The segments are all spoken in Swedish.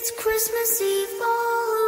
It's Christmas Eve. All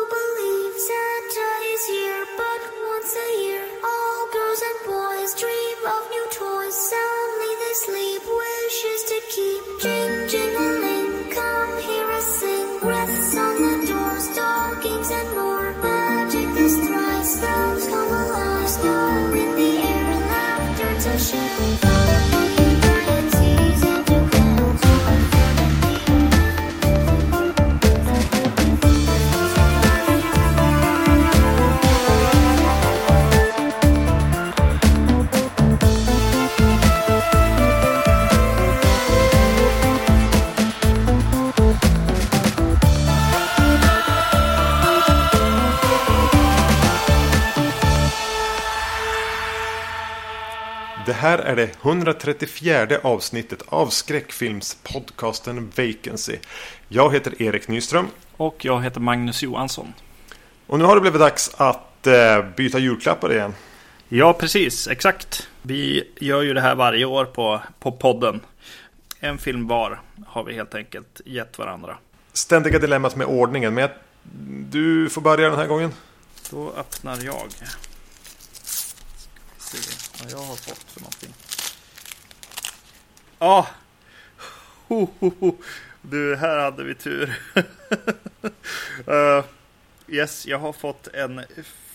här är det 134 avsnittet av skräckfilmspodcasten Vacancy. Jag heter Erik Nyström Och jag heter Magnus Johansson. och nu har det blivit dags att eh, byta julklappar igen. Ja, precis. Exakt. Vi gör ju det här varje år på, på podden. En film var har vi helt enkelt gett varandra. Ständiga dilemmat med ordningen, men jag, du får börja den här gången. Då öppnar jag. Se vad jag har fått för någonting. Ja! Ho, ho, ho. Du, här hade vi tur. Eh, yes, jag har fått en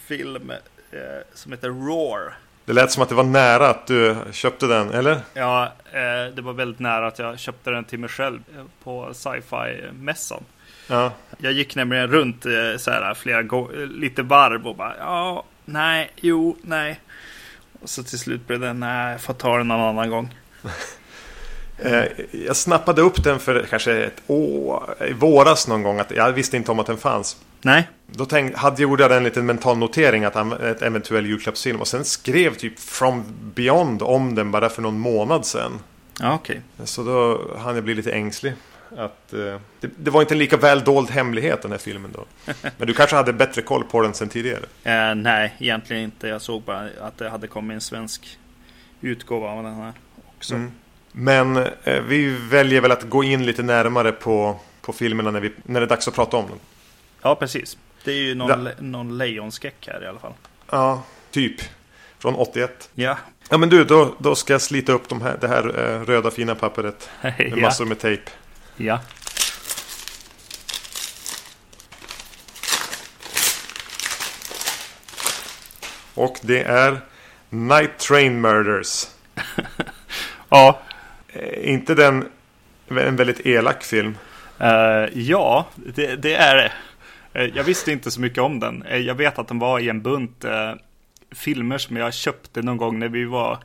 film eh, som heter Roar. Det lät som att det var nära att du köpte den, eller? Ja, eh, det var väldigt nära att jag köpte den till mig själv på sci-fi-mässan. Ja. Jag gick nämligen runt så här flera lite varv och bara ja, nej, jo, nej. Och så till slut blev det nej, jag får ta den någon annan gång. Eh, jag snappade upp den för kanske ett år, i våras någon gång. Att jag visste inte om att den fanns. Nej, Då tänk, hade, gjorde jag en liten mental notering att ett eventuell julklappsfilm. Och sen skrev typ From Beyond om den bara för någon månad sedan. ja okej. Så då hann jag bli lite ängslig. Att, eh, det, det var inte en lika väl dold hemlighet den här filmen då. Men du kanske hade bättre koll på den sen tidigare? Eh, nej, egentligen inte. Jag såg bara att det hade kommit en svensk utgåva av den här också. Mm. Men eh, vi väljer väl att gå in lite närmare på, på filmerna när, vi, när det är dags att prata om dem. Ja, precis. Det är ju någon, le- någon lejonskräck här i alla fall. Ja, typ. Från 81. Ja, Ja men du, då, då ska jag slita upp de här, det här eh, röda fina pappret. Med massor med tejp. Ja. Och det är Night Train Murders. Ja, Eh, inte den en väldigt elak film. Eh, ja, det, det är det. Eh, jag visste inte så mycket om den. Jag vet att den var i en bunt eh, filmer som jag köpte någon gång när vi var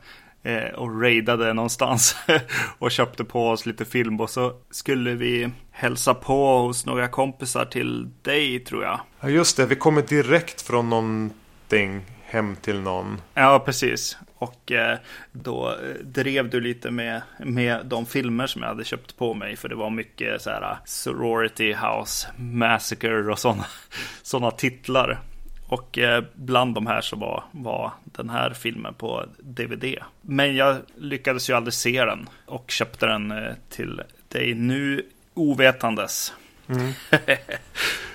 och raidade någonstans och köpte på oss lite film och så skulle vi hälsa på hos några kompisar till dig tror jag. Ja just det, vi kommer direkt från någonting hem till någon. Ja, precis. Och eh, då eh, drev du lite med, med de filmer som jag hade köpt på mig. För det var mycket så här eh, Sorority House Massacre och sådana såna titlar. Och eh, bland de här så var, var den här filmen på DVD. Men jag lyckades ju aldrig se den och köpte den eh, till dig nu ovetandes.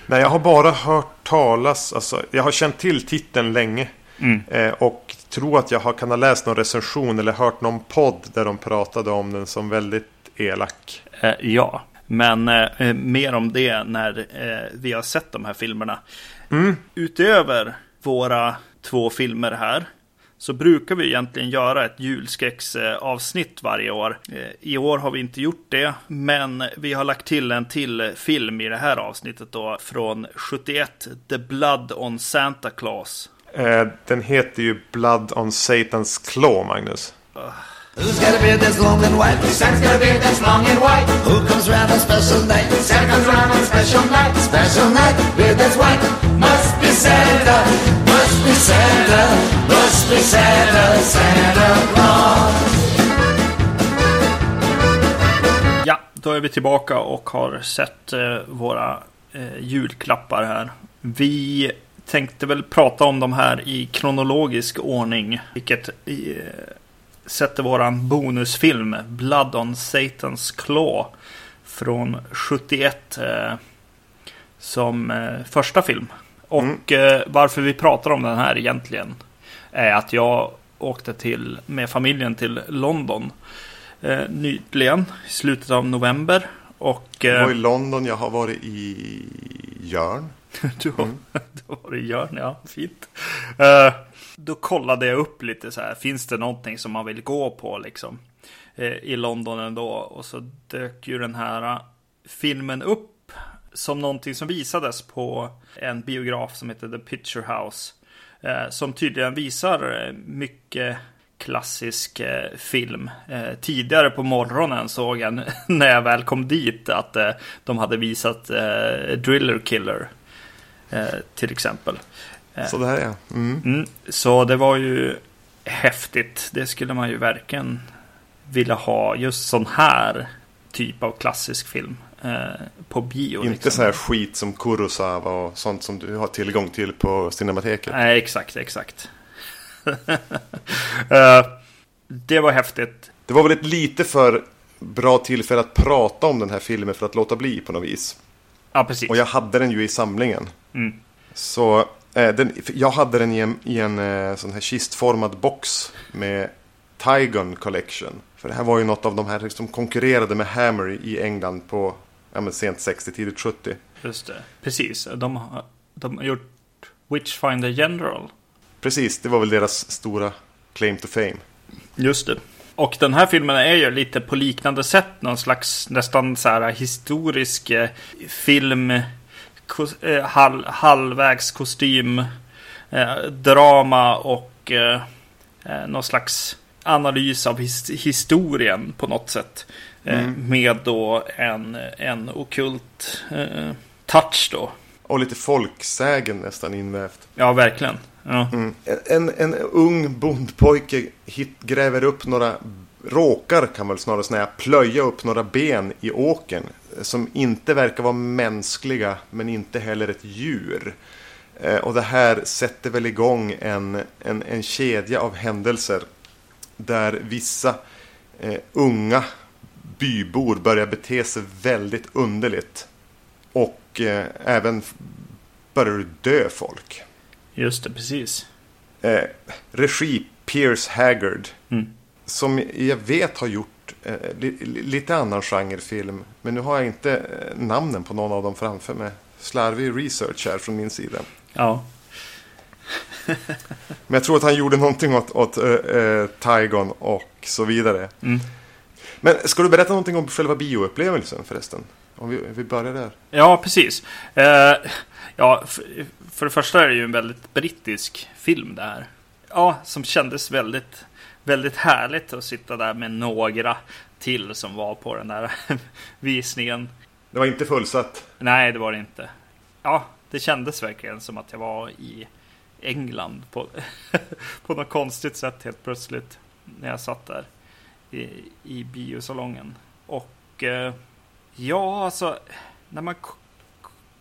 Nej, jag har bara hört talas, alltså jag har känt till titeln länge. Mm. Eh, och tror att jag har, kan ha läst någon recension eller hört någon podd där de pratade om den som väldigt elak. Eh, ja, men eh, mer om det när vi har sett de här filmerna. Utöver våra två filmer här så brukar vi egentligen göra ett julskräcksavsnitt varje år. Eh, I år har vi inte gjort det, men vi har lagt till en till film i det här avsnittet då från 71, The Blood on Santa Claus. Eh, den heter ju Blood on Satan's Claw, Magnus. Who's got a beard that's long and white? Santa's got a beard that's long and white. Who comes round on special night? Santa comes around on a special night. Special night, Beard that's white. Must be Santa. must be Santa, must be Santa, Santa Claus. Ja, då är vi tillbaka och har sett eh, våra eh, julklappar här. Vi tänkte väl prata om de här i kronologisk ordning, vilket eh, sätter våran bonusfilm Blood on Satan's Claw från 71 eh, som eh, första film. Och eh, varför vi pratar om den här egentligen är att jag åkte till med familjen till London eh, nyligen i slutet av november. Och Det var i eh, London, jag har varit i Jörn. du, har, du har i Jörn, ja, fint. Då kollade jag upp lite så här, finns det någonting som man vill gå på liksom eh, i London ändå? Och så dök ju den här eh, filmen upp som någonting som visades på en biograf som heter The Picture House. Eh, som tydligen visar mycket klassisk eh, film. Eh, tidigare på morgonen såg jag när jag väl kom dit att eh, de hade visat Driller Killer. Till exempel. Så där ja. Mm. Mm, så det var ju häftigt. Det skulle man ju verkligen vilja ha. Just sån här typ av klassisk film eh, på bio. Inte liksom. så här skit som Kurosawa och sånt som du har tillgång till på Cinemateket. Nej, exakt, exakt. Eh, det var häftigt. Det var väl ett lite för bra tillfälle att prata om den här filmen för att låta bli på något vis. Ja, precis. Och jag hade den ju i samlingen. Mm. Så eh, den, jag hade den i en, i en eh, sån här kistformad box med Tygon Collection. För det här var ju något av de här som konkurrerade med Hammer i England på ja, sent 60, tidigt 70. Just det. Precis. De, har- de har gjort Witchfinder General. Precis, det var väl deras stora claim to fame. Just det. Och den här filmen är ju lite på liknande sätt någon slags nästan så här historisk eh, film. Eh, hal, halvvägs kostym. Eh, drama och eh, eh, någon slags analys av his, historien på något sätt. Eh, Med då en, en okult eh, touch då. Och lite folksägen nästan invävt. Ja, verkligen. Ja. Mm. En, en ung bondpojke hit, gräver upp några, råkar kan man väl snarare säga, plöja upp några ben i åkern. Som inte verkar vara mänskliga, men inte heller ett djur. Eh, och det här sätter väl igång en, en, en kedja av händelser. Där vissa eh, unga bybor börjar bete sig väldigt underligt. Och eh, även börjar dö folk. Just det, precis. Eh, regi Piers Haggard. Mm. Som jag vet har gjort eh, li, li, lite annan genrefilm. Men nu har jag inte eh, namnen på någon av dem framför mig. Slarvig research här från min sida. Ja. Men jag tror att han gjorde någonting åt, åt eh, eh, Tygon och så vidare. Mm. Men ska du berätta någonting om själva bioupplevelsen förresten? Om vi, vi börjar där. Ja, precis. Eh, ja, för, för det första är det ju en väldigt brittisk film det här. Ja, som kändes väldigt, väldigt härligt att sitta där med några till som var på den där visningen. Det var inte fullsatt. Nej, det var det inte. Ja, det kändes verkligen som att jag var i England på, på något konstigt sätt helt plötsligt. När jag satt där i, i biosalongen. Och eh, ja, alltså när man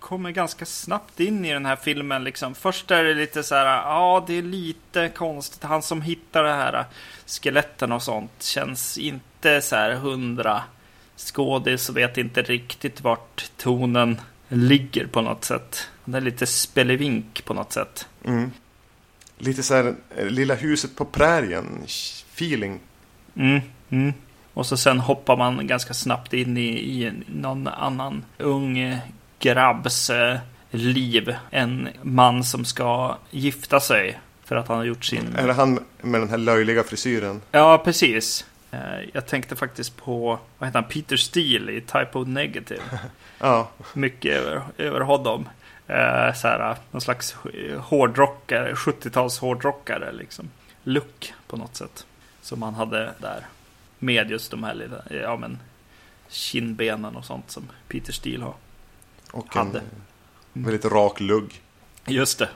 kommer ganska snabbt in i den här filmen liksom. Först är det lite så här, ja det är lite konstigt. Han som hittar det här skeletten och sånt känns inte så här hundra skådis och vet inte riktigt vart tonen ligger på något sätt. Det är lite spelevink på något sätt. Mm. Lite så här, eh, lilla huset på prärien feeling. Mm, mm. Och så sen hoppar man ganska snabbt in i, i någon annan ung grabbs eh, liv. En man som ska gifta sig för att han har gjort sin... Är det han med den här löjliga frisyren? Ja, precis. Eh, Jag tänkte faktiskt på, vad heter han, Peter Steele i Type of Negative. Ja, Mycket över, över honom. Eh, så här, någon slags hårdrockare, 70-tals hårdrockare liksom. Look på något sätt. Som han hade där. Med just de här lilla, ja men kindbenen och sånt som Peter Steele har. Och Hade. en väldigt rak lugg. Just det.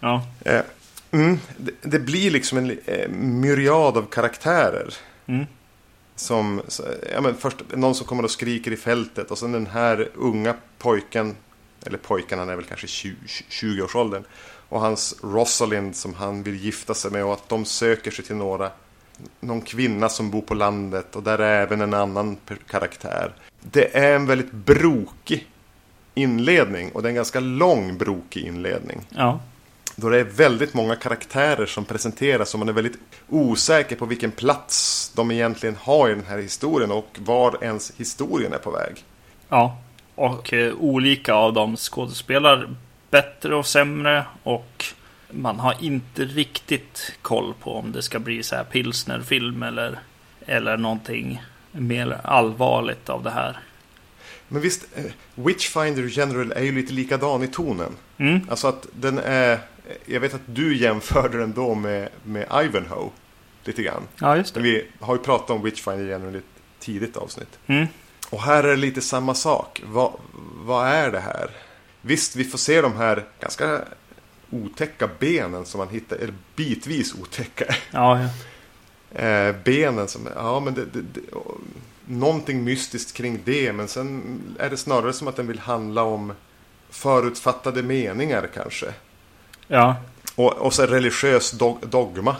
Ja, Eh, mm, det, det blir liksom en eh, myriad av karaktärer. Mm. Som, ja, men först någon som kommer och skriker i fältet och sen den här unga pojken, eller pojken han är väl kanske 20, 20-årsåldern. Och hans Rosalind som han vill gifta sig med och att de söker sig till några, någon kvinna som bor på landet och där är även en annan karaktär. Det är en väldigt brokig inledning. Och det är en ganska lång brokig inledning. Ja. Då det är väldigt många karaktärer som presenteras och man är väldigt osäker på vilken plats de egentligen har i den här historien och var ens historien är på väg. Ja. Och eh, olika av dem skådespelar bättre och sämre. Och man har inte riktigt koll på om det ska bli så här pilsnerfilm eller, eller någonting mer allvarligt av det här. Men visst, eh, Witchfinder General är ju lite likadan i tonen. Mm. Alltså att den är... Jag vet att du jämförde den då med, med Ivanhoe. Lite grann. Ja, just det. Vi har ju pratat om Witchfinder General i ett tidigt avsnitt. Mm. Och här är det lite samma sak. Vad, vad är det här? Visst, vi får se de här ganska otäcka benen som man hittar, eller bitvis otäcka. Ja, ja. Eh, benen som, ja men det, det, det, någonting mystiskt kring det. Men sen är det snarare som att den vill handla om förutfattade meningar kanske. ja. Och, och så religiös dog, dogma.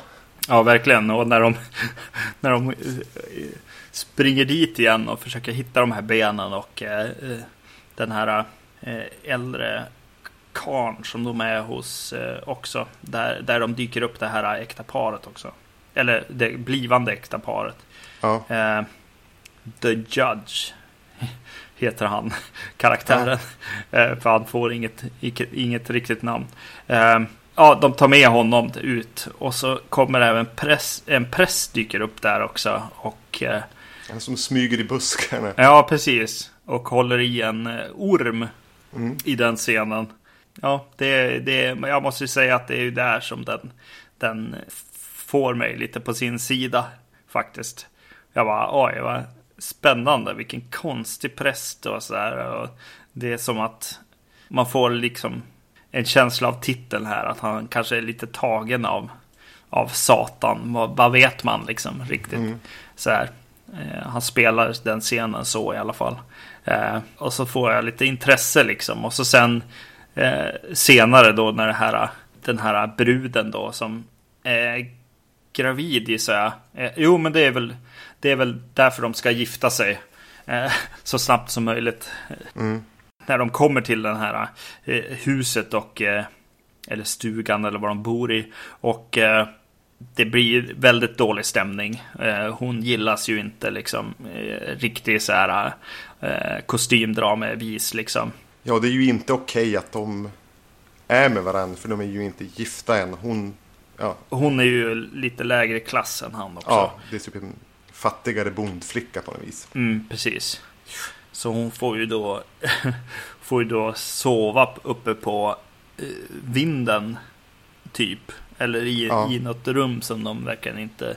Ja, verkligen. Och när de, när de eh, springer dit igen och försöker hitta de här benen och eh, eh, den här eh, äldre karn som de är hos eh, också. Där, där de dyker upp det här äkta paret också. Eller det blivande äkta paret. Ja. Eh, The Judge heter han, karaktären. Eh, för han får inget, inget, riktigt namn. Eh, ja, de tar med honom ut och så kommer även press, en press dyker upp där också. Och eh, En som smyger i buskarna. ja, precis. Och håller i en eh, orm Mm. i den scenen. Ja, det, det, jag måste ju säga att det är ju där som den, den får mig lite på sin sida faktiskt. Jag bara, oj, vad spännande, vilken konstig präst och så här. Och det är som att man får liksom en känsla av titeln här, att han kanske är lite tagen av, av Satan. Vad, vad vet man liksom riktigt? Så här. Eh, han spelar den scenen så i alla fall. Eh, och så får jag lite intresse liksom. Och så sen eh, senare då när det här, den här bruden då som är gravid gissar jag. Eh, jo men det är väl, det är väl därför de ska gifta sig. Eh, så snabbt som möjligt. När de kommer till den här eh, huset och eh, eller stugan eller vad de bor i. Och det blir väldigt dålig stämning. Hon gillas ju inte liksom eh, riktigt så här kostymdramavis liksom. Ja, det är ju inte okej att de är med varandra. För de är ju inte gifta än. Hon, ja, Hon är ju lite lägre klass än han också. ja det är typ en fattigare bondflicka på något vis. Mm, precis. Så hon får ju då, får ju då sova uppe på eh, vinden, typ. Eller i, Ja. i något rum som de verkligen inte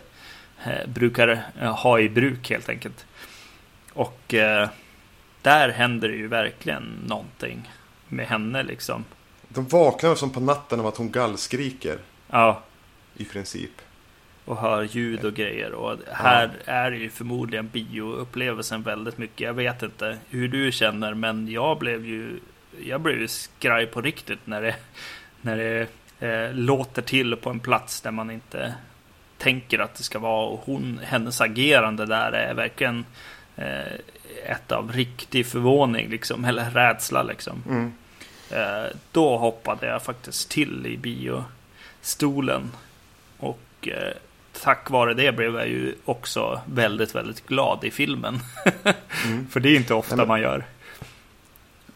eh, brukar eh, ha i bruk helt enkelt. Och eh, där händer det ju verkligen någonting med henne liksom. De vaknar som på natten av att hon gallskriker. Ja, I princip. Och hör ljud och grejer. Och här är det ju förmodligen bioupplevelsen väldigt mycket. Jag vet inte hur du känner, men jag blev ju, jag blev ju skraj på riktigt när det, när det eh, låter till på en plats där man inte tänker att det ska vara. Och hon, hennes agerande där är verkligen eh, ett av riktig förvåning, liksom, eller rädsla. Liksom. Mm. Eh, då hoppade jag faktiskt till i biostolen. Och eh, tack vare det blev jag ju också väldigt, väldigt glad i filmen. För det är inte ofta Nej, men- man gör.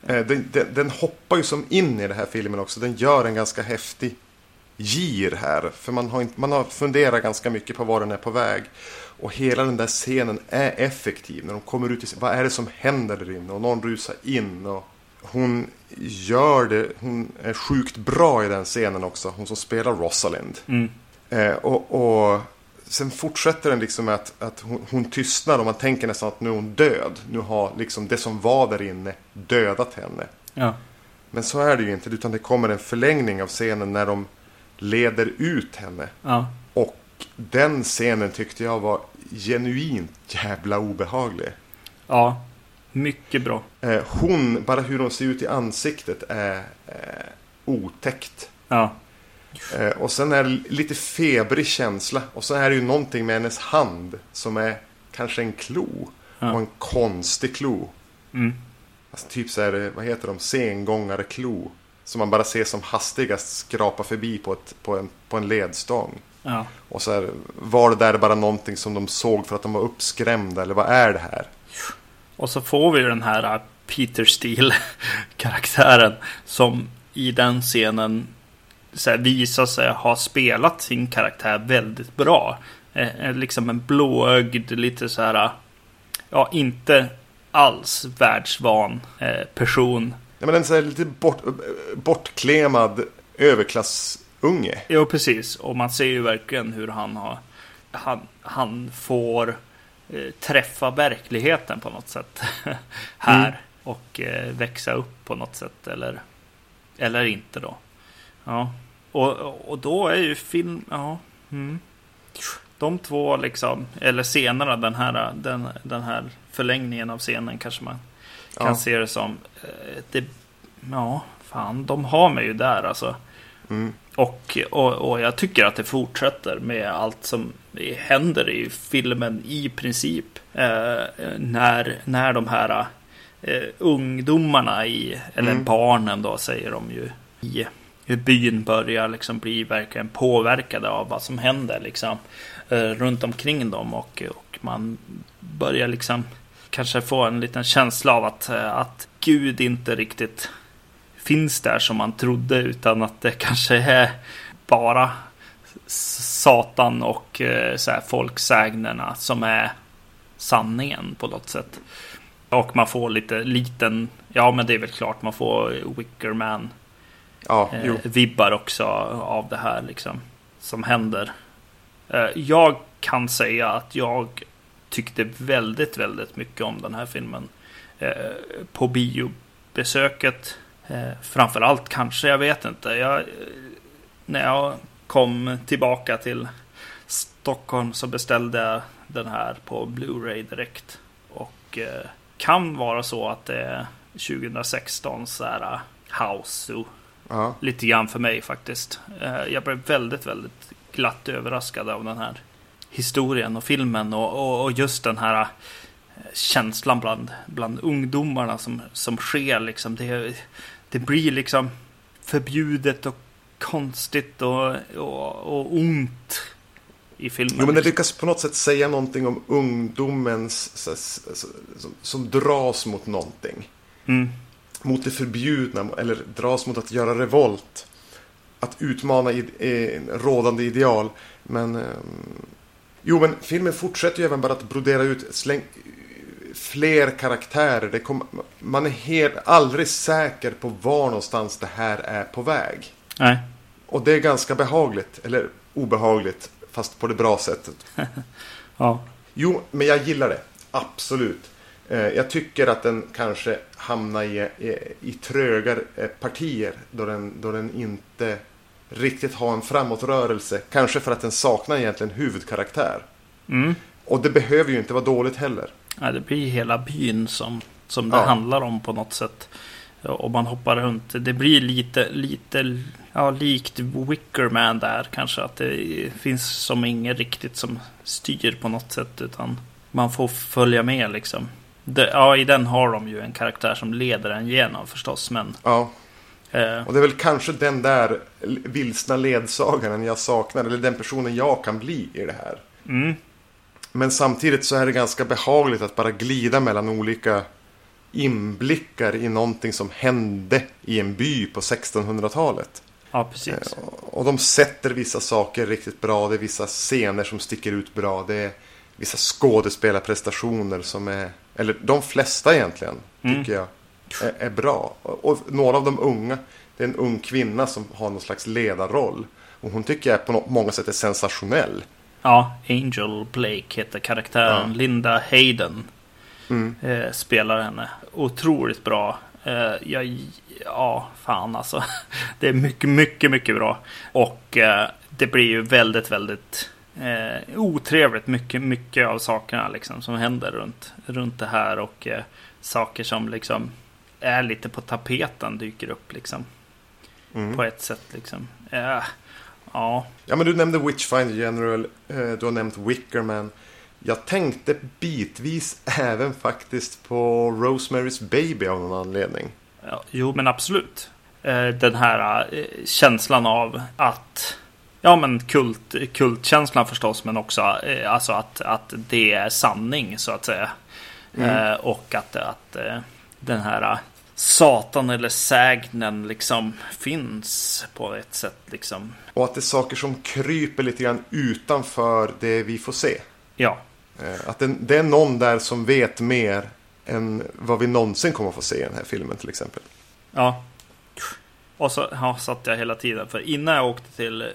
Eh, Den, den, den hoppar ju som in i den här filmen också. Den gör en ganska häftig gir här. För man har, inte, man har funderat ganska mycket på var den är på väg. Och hela den där scenen är effektiv. När de kommer ut i... Vad är det som händer där inne? Och någon rusar in. Och hon gör det. Hon är sjukt bra i den scenen också. Hon som spelar Rosalind. Mm. Eh, och, och sen fortsätter den liksom med att, att hon, hon tystnar och man tänker nästan att nu är hon död. Nu har liksom det som var där inne dödat henne. Ja. Men så är det ju inte, utan det kommer en förlängning av scenen när de leder ut henne. Ja. Och den scenen tyckte jag var genuint jävla obehaglig. ja. Mycket bra. Eh, hon, bara hur hon ser ut i ansiktet är eh, otäckt. Ja. Eh, och sen är det lite febrig känsla. Och så är det ju någonting med hennes hand som är kanske en klo. Ja. Och en konstig klo. Mm. Alltså typ så här, vad heter de, sengångare klo. Som man bara ser som hastigast skrapa förbi på, ett, på, en, på en ledstång. Ja. Och så här, var det där bara någonting som de såg för att de var uppskrämda? Eller vad är det här? Och så får vi den här äh, Peter Steele-karaktären som i den scenen så här, visar sig ha spelat sin karaktär väldigt bra. Eh, eh, liksom en blåögd, lite så här, ja, inte alls världsvan eh, person. Ja, men en så här lite bort, bortklemad överklassunge. Jo, precis. Och man ser ju verkligen hur han har... Han, han får eh, träffa verkligheten på något sätt här. Mm. Och eh, växa upp på något sätt. Eller, eller inte då. Ja. Och, och då är ju film... Ja. Mm. De två liksom, eller scenerna, den här, den, den här förlängningen av scenen kanske man kan Ja. se det som. eh, Det, ja, fan, de har mig ju där alltså. Mm. Och, och, och jag tycker att det fortsätter med allt som händer i filmen i princip. Eh, när, när de här eh, ungdomarna i, eller Mm. barnen då säger de ju, i, hur byn börjar liksom bli verkligen påverkade av vad som händer liksom eh, runt omkring dem och, och man börjar liksom kanske få en liten känsla av att, eh, att Gud inte riktigt finns där som man trodde utan att det kanske är bara Satan och eh, så här, folksägnerna som är sanningen på något sätt. Och man får lite liten, ja men det är väl klart man får Wickerman Ja, eh, vibbar också av det här liksom som händer. Eh, jag kan säga att jag tyckte väldigt, väldigt mycket om den här filmen eh, på biobesöket. Eh, framförallt kanske, jag vet inte. Jag, eh, när jag kom tillbaka till Stockholm så beställde jag den här på Blu-ray direkt. Och eh, kan vara så att det är 2016 så här House Zoo Ja. lite grann för mig faktiskt. Eh, Jag blev väldigt, väldigt glatt överraskad av den här historien och filmen och, och, och just den här eh, känslan bland, bland ungdomarna som, som sker. Liksom. Det, det blir liksom förbjudet och konstigt och, och, och ont i filmen. Jo, men det lyckas på något sätt säga någonting om ungdomens så, så, som, som dras mot någonting. Mm. Mot det förbjudna eller dras mot att göra revolt. Att utmana i, rådande ideal. Men eh, jo, men filmen fortsätter ju även bara att brodera ut släng, fler karaktärer. Det kom, man är helt, aldrig säker på var någonstans det här är på väg. Nej. Och det är ganska behagligt, eller obehagligt, fast på det bra sättet. Ja. Jo, men jag gillar det. Absolut. Eh, Jag tycker att den kanske hamnar i, i, i trögare eh, partier då den, då den inte riktigt har en framåtrörelse. Kanske för att den saknar egentligen huvudkaraktär. Mm. Och det behöver ju inte vara dåligt heller. Ja, det blir hela byn som, som det Ja. handlar om på något sätt. Och man hoppar runt. Det blir lite, lite ja, likt Wickerman där kanske. Att det finns som inget riktigt som styr på något sätt. Utan man får följa med liksom. Det, ja, i den har de ju en karaktär som leder en igenom förstås. Men Ja, eh, och det är väl kanske den där vilsna ledsagaren jag saknar. Eller den personen jag kan bli i det här. mm, Men samtidigt så är det ganska behagligt att bara glida mellan olika inblickar i någonting som hände i en by på 1600-talet. ja, precis. Eh, Och de sätter vissa saker riktigt bra. Det är vissa scener som sticker ut bra. Det är vissa skådespelarprestationer som är, eller de flesta egentligen, Mm. tycker jag är, är bra. Och, och några av de unga, det är en ung kvinna som har någon slags ledarroll. Och hon tycker jag på många sätt är sensationell. Ja, Angel Blake heter karaktären. Ja. Linda Hayden Mm. eh, spelar henne. Otroligt bra. Eh, jag, ja, fan alltså. Det är mycket, mycket, mycket bra. Och eh, det blir ju väldigt, väldigt eh, otrevligt. Mycket, mycket av sakerna liksom, som händer runt, runt det här. Och eh, saker som liksom är lite på tapeten dyker upp liksom. Mm. På ett sätt liksom. Eh, ja, Ja, men du nämnde Witchfinder General. eh, Du har nämnt Wickerman. Jag tänkte bitvis även faktiskt på Rosemary's Baby av någon anledning. Ja, jo, men absolut. Eh, Den här eh, känslan av att Ja men kult, kultkänslan förstås men också eh, alltså att, att det är sanning så att säga. Eh, och att, att eh, den här Satan eller sägnen liksom finns på ett sätt liksom. Och att det är saker som kryper lite grann utanför det vi får se. Ja, Eh, Att det, det är någon där som vet mer än vad vi någonsin kommer att få se i den här filmen till exempel. ja. Och så ja, satt jag hela tiden för innan jag åkte till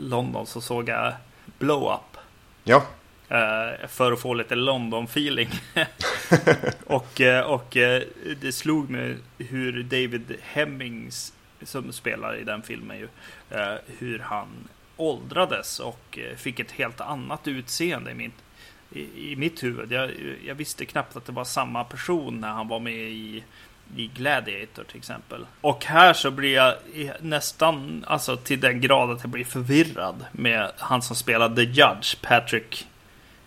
London så såg jag Blow Up. Ja, Eh, för att få lite London-feeling. och eh, och eh, det slog mig hur David Hemmings, som spelar i den filmen, ju, hur han åldrades och fick ett helt annat utseende i mitt, i, i mitt huvud. Jag, jag visste knappt att det var samma person när han var med i i Gladiator till exempel. Och här så blir jag nästan alltså till den grad att jag blir förvirrad med han som spelar The Judge, Patrick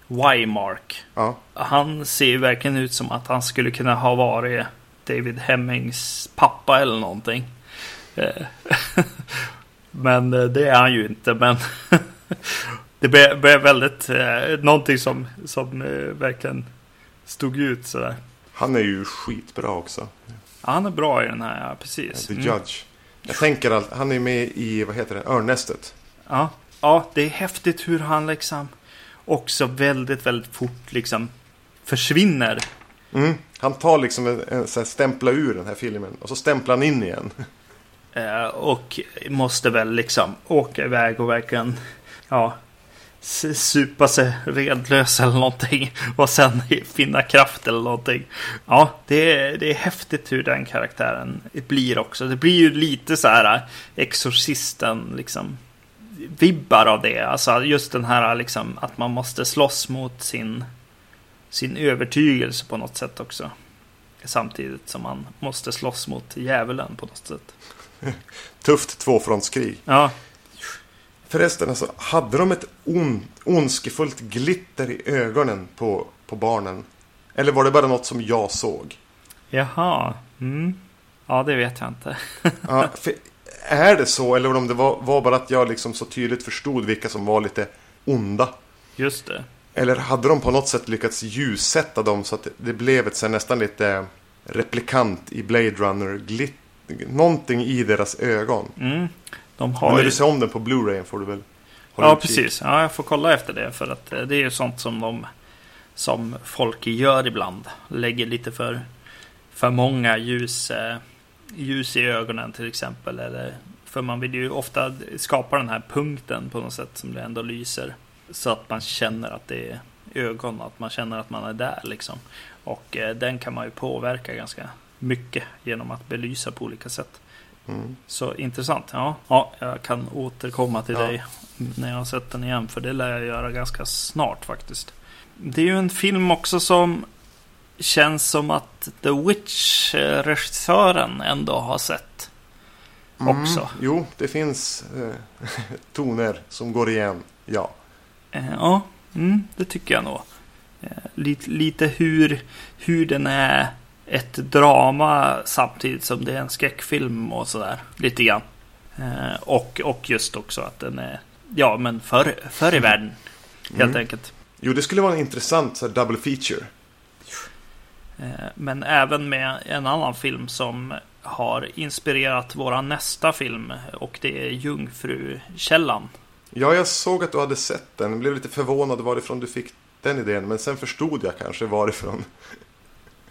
Wymark. ja. Han ser ju verkligen ut som att han skulle kunna ha varit David Hemmings pappa eller någonting. Eh, Men eh, det är han ju inte. Men det blev väldigt eh, någonting som, som verkligen stod ut sådär. Han är ju skitbra också. Ja, han är bra i den här, ja, precis. The Mm. Judge. Jag tänker att han är med i, vad heter det, Örnästet. Ja. ja, det är häftigt hur han liksom också väldigt, väldigt fort liksom försvinner. Mm. Han tar liksom en, en här stämpla ur den här filmen och så stämplar han in igen. Eh, och måste väl liksom åka iväg och verkligen ja, supa sig redlös eller någonting. Och sen finna kraft eller någonting. Ja, det är, det är häftigt hur den karaktären blir också. Det blir ju lite så här Exorcisten liksom vibbar av det. Alltså just den här liksom att man måste slåss mot sin, sin övertygelse på något sätt också. Samtidigt som man måste slåss mot djävulen på något sätt. Tufft tvåfrontskrig. Ja, Förresten, alltså, hade de ett on, ondskefullt glitter i ögonen på, på barnen? Eller var det bara något som jag såg? jaha. Mm. Ja, det vet jag inte. Ja, är det så, eller om det var, var bara att jag liksom så tydligt förstod vilka som var lite onda? Just det. Eller hade de på något sätt lyckats ljussätta dem så att det- blev ett så nästan lite replikant i Blade Runner glitt, Någonting i deras ögon. Mm. De Men har när ju... du ser om den på Blu-ray får du väl Ja, precis. Ja, jag får kolla efter det. För att eh, det är ju sånt som de som folk gör ibland. Lägger lite för, för många ljus, eh, ljus i ögonen till exempel. Eller, för man vill ju ofta skapa den här punkten på något sätt som det ändå lyser. Så att man känner att det är ögon, att man känner att man är där liksom. Och eh, den kan man ju påverka ganska mycket genom att belysa på olika sätt. Mm. Så intressant. Ja, ja jag kan återkomma till Ja. dig när jag har sett den igen. För det lär jag göra ganska snart faktiskt. Det är ju en film också som känns som att The Witch-regissören ändå har sett. Också. Mm, jo, det finns eh, toner som går igen. Ja. Eh, Ja, mm, det tycker jag nog. Eh, Lite, lite hur, hur den är ett drama samtidigt som det är en skräckfilm och sådär. Lite grann. Eh, Och, och just också att den är, ja men förr, förr i världen. Helt Mm. enkelt. Jo, det skulle vara en intressant så här, double feature. Eh, Men även med en annan film som har inspirerat våra nästa film. Och det är Jungfrukällan. Ja, jag såg att du hade sett den. Jag blev lite förvånad varifrån du fick den idén. Men sen förstod jag kanske varifrån.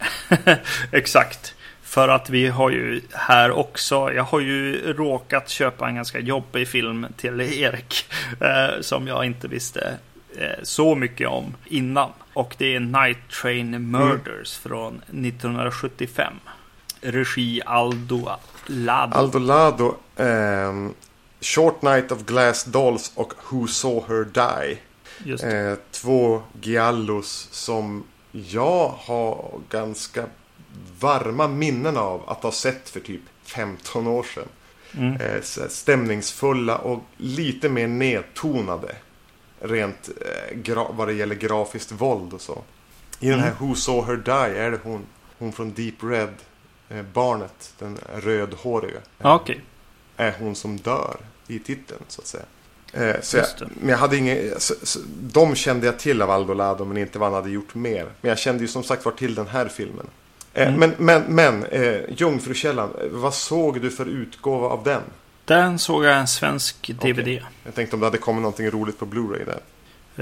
Exakt. För att vi har ju här också, jag har ju råkat köpa en ganska jobbig film till Erik. Eh, som jag inte visste eh, så mycket om innan. Och det är Night Train Murders från 1975. Regi Aldo Lado. Aldo Lado, ehm, Short Night of Glass Dolls och Who Saw Her Die. Eh, två giallos som jag har ganska varma minnen av att ha sett för typ 15 år sedan. Mm. Eh, här stämningsfulla och lite mer nedtonade. rent eh, vad det gäller grafiskt våld och så. I den här Mm. Who Saw Her Die är det hon, hon från Deep Red, eh, barnet, den rödhåriga. Ja, okej. Är hon som dör i titeln så att säga. Eh, så jag, men jag hade inget, så, så, de kände jag till av Aldo Lado men inte vad han hade gjort mer. Men jag kände ju som sagt var till den här filmen. Eh, Mm. Men, men, men eh, Jungfrukällan, vad såg du för utgåva av den? Den såg jag en svensk DVD. Jag tänkte om det hade kommit någonting roligt på Blu-ray där.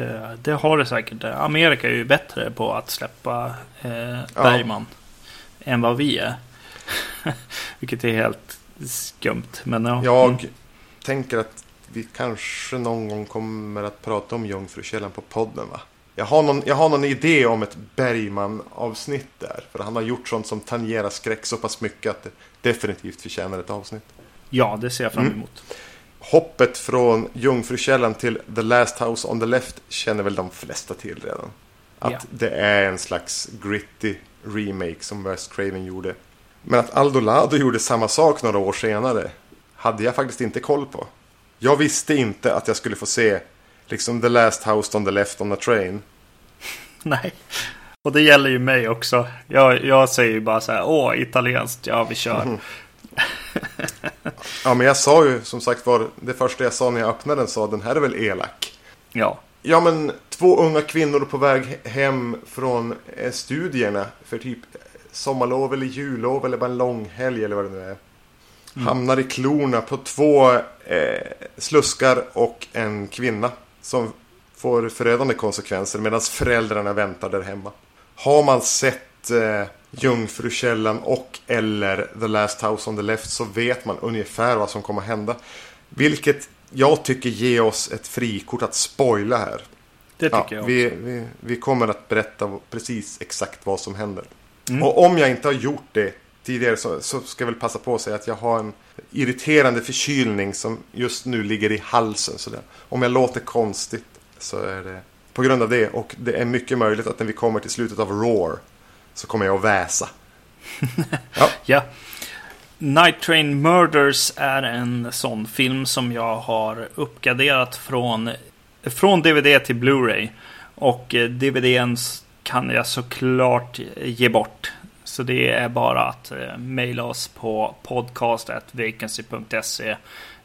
Eh, Det har det säkert. Amerika är ju bättre på att släppa eh, Bergman än vad vi är. Vilket är helt skumt. Men ja. Jag Mm. tänker att vi kanske någon gång kommer att prata om Jungfrukällan på podden va? Jag har någon, jag har någon idé om ett Bergman-avsnitt där. För han har gjort sånt som tangerar skräck så pass mycket att det definitivt förtjänar ett avsnitt. ja, det ser jag fram Mm. emot. Hoppet från Jungfrukällan till The Last House on the Left känner väl de flesta till redan. Att Ja. det är en slags gritty remake som Wes Craven gjorde. Men att Aldo Lado gjorde samma sak några år senare hade jag faktiskt inte koll på. Jag visste inte att jag skulle få se liksom The Last House on the Left on a Train. Nej. Och det gäller ju mig också. Jag, jag säger ju bara så här, åh, italienskt, ja vi kör. Mm. Ja men jag sa ju som sagt var det första jag sa när jag öppnade den sa den här är väl elak. Ja, Ja men två unga kvinnor på väg he- hem från eh, studierna för typ sommarlov eller jullov eller bara en lång helg eller vad det nu är. Hamnar i klorna på två eh, sluskar och en kvinna som får förödande konsekvenser medan föräldrarna väntar där hemma. Har man sett eh, Jungfrukällan och eller The Last House on the Left så vet man ungefär vad som kommer hända. Vilket jag tycker ger oss ett frikort att spoila här. det tycker Ja, jag också. vi, vi, vi kommer att berätta precis exakt vad som händer. Mm. Och om jag inte har gjort det tidigare så, så ska jag väl passa på att säga att jag har en irriterande förkylning som just nu ligger i halsen. Så där. Om jag låter konstigt så är det på grund av det. Och det är mycket möjligt att när vi kommer till slutet av Roar så kommer jag att väsa. Ja, Ja. Night Train Murders är en sån film som jag har uppgraderat från, från DVD till Blu-ray. Och eh, DVDn kan jag såklart ge bort. Så det är bara att eh, mejla oss på podcast.vacancy.se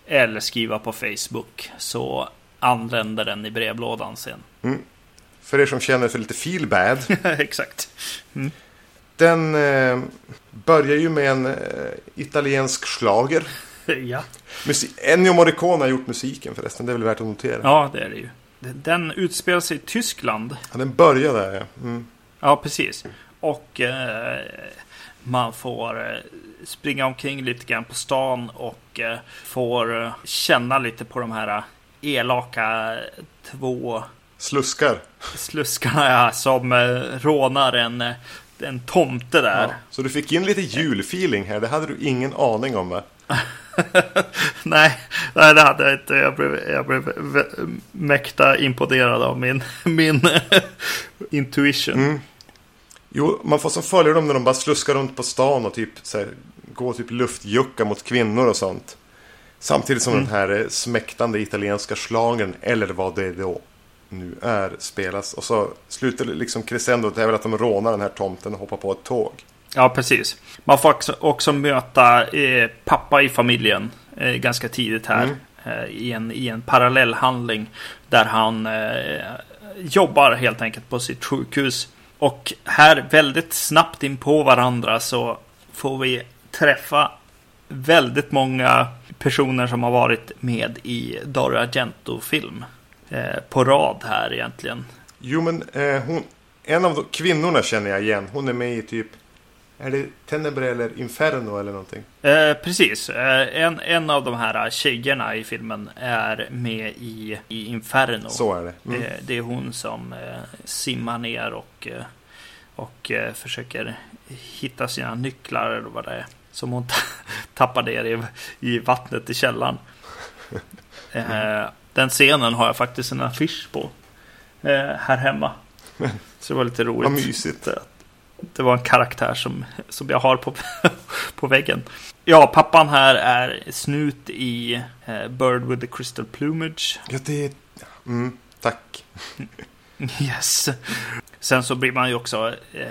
eller skriva på Facebook så anländer den i brevlådan sen. för er som känner för lite feel bad. Exakt. Den eh, börjar ju med en eh, italiensk schlager. ja. Ennio Morricone har gjort musiken förresten, det är väl värt att notera. ja, det är det ju. Den utspelar sig i Tyskland. Ja, den börjar där ja. Mm. Ja, precis. Och eh, man får eh, springa omkring lite grann på stan och eh, får eh, känna lite på de här elaka två Sluskar. sluskarna ja, som eh, rånar en, eh, en tomte där. Ja. Så du fick in lite julfeeling här, det hade du ingen aning om va? nej, nej, det hade jag inte. Jag blev, jag blev mäkta imponerad av min, min intuition. Mm. Jo, man får som följa dem när de bara sluskar runt på stan och typ så här, går typ luftjucka mot kvinnor och sånt. Samtidigt som den här eh, smäktande italienska schlagern, eller vad det då nu är, spelas. Och så slutar det liksom crescendot är väl att de rånar den här tomten och hoppar på ett tåg. Ja, precis. Man får också, också möta eh, pappa i familjen eh, ganska tidigt här. Mm. Eh, i, en, I en parallellhandling. Där han eh, jobbar helt enkelt på sitt sjukhus. Och här väldigt snabbt in på varandra så får vi träffa väldigt många personer som har varit med i Dario Argento-film. Eh, på rad här egentligen. Jo, men eh, hon, en av de, kvinnorna känner jag igen. Hon är med i typ, är det Tenebre eller Inferno eller någonting? Eh, precis. Eh, en, en av de här tjejerna i filmen är med i, i Inferno. Så är det. Mm. Eh, det är hon som eh, simmar ner och, eh, och eh, försöker hitta sina nycklar eller vad det är. Som hon ta- tappar ner i, i vattnet i källaren. Eh, den scenen har jag faktiskt en affisch på. Eh, här hemma. Så det var lite roligt. Vad mysigt. Det var en karaktär som, som jag har på, på väggen. Ja, pappan här är snut i eh, Bird with the Crystal Plumage. Ja, det är... Mm. Tack. Yes. Sen så blir man ju också eh,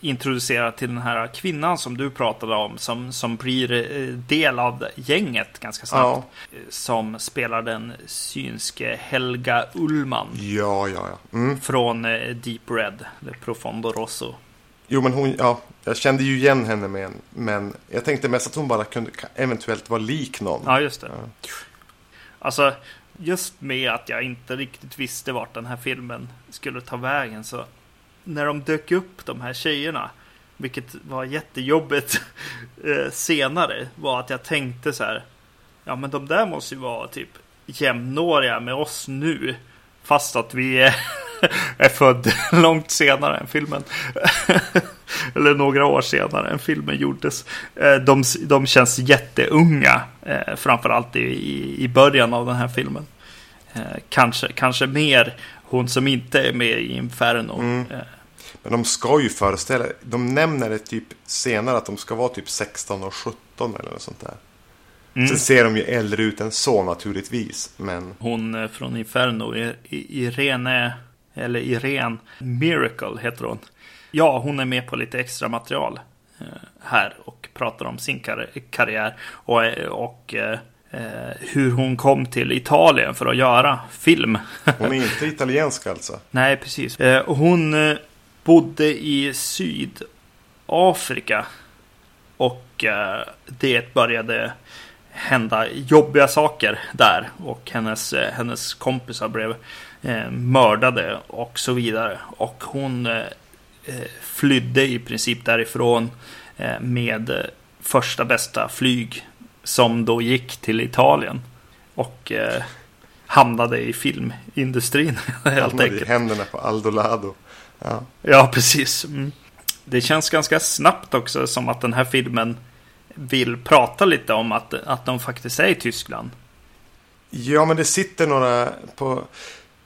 introducerad till den här kvinnan som du pratade om. Som, som blir eh, del av gänget ganska snabbt. Ja. Eh, Som spelar den synske Helga Ullman. Ja, ja, ja. Mm. Från eh, Deep Red, Profondo Rosso. Jo, men hon, ja, jag kände ju igen henne med en, men jag tänkte mest att hon bara kunde eventuellt vara lik någon. Ja, just det. Alltså, just med att jag inte riktigt visste vart den här filmen skulle ta vägen så när de dök upp de här tjejerna, vilket var jättejobbigt eh, senare, var att jag tänkte så här. Ja, men de där måste ju vara typ jämnåriga med oss nu, fast att vi är, är född långt senare än filmen. Eller några år senare än filmen gjordes. Eh, De, de känns jätteunga, eh, framförallt i, i, början av den här filmen. Eh, Kanske, kanske mer hon som inte är med i Inferno. Eh, Men de ska ju föreställa, de nämner det typ senare att de ska vara typ 16 och 17 eller något sånt där. Mm. Sen ser de ju äldre ut än så naturligtvis, men Hon från Inferno, Irene, eller Irene Miracle heter hon. Ja, hon är med på lite extra material eh, här och pratar om sin kar- karriär och, eh, och eh, eh, hur hon kom till Italien för att göra film. hon är inte italiensk alltså. Nej, precis. Eh, hon bodde i Sydafrika. Och eh, det började hända jobbiga saker där. Och hennes, hennes kompisar blev eh, mördade och så vidare. Och hon eh, eh, flydde i princip därifrån eh, med eh, första bästa flyg som då gick till Italien. Och eh, hamnade i filmindustrin helt Hamnade i enkelt. händerna på Aldo Lado. Ja. Ja, precis. Mm. Det känns ganska snabbt också som att den här filmen vill prata lite om att, att de faktiskt är i Tyskland. ja, men det sitter några på,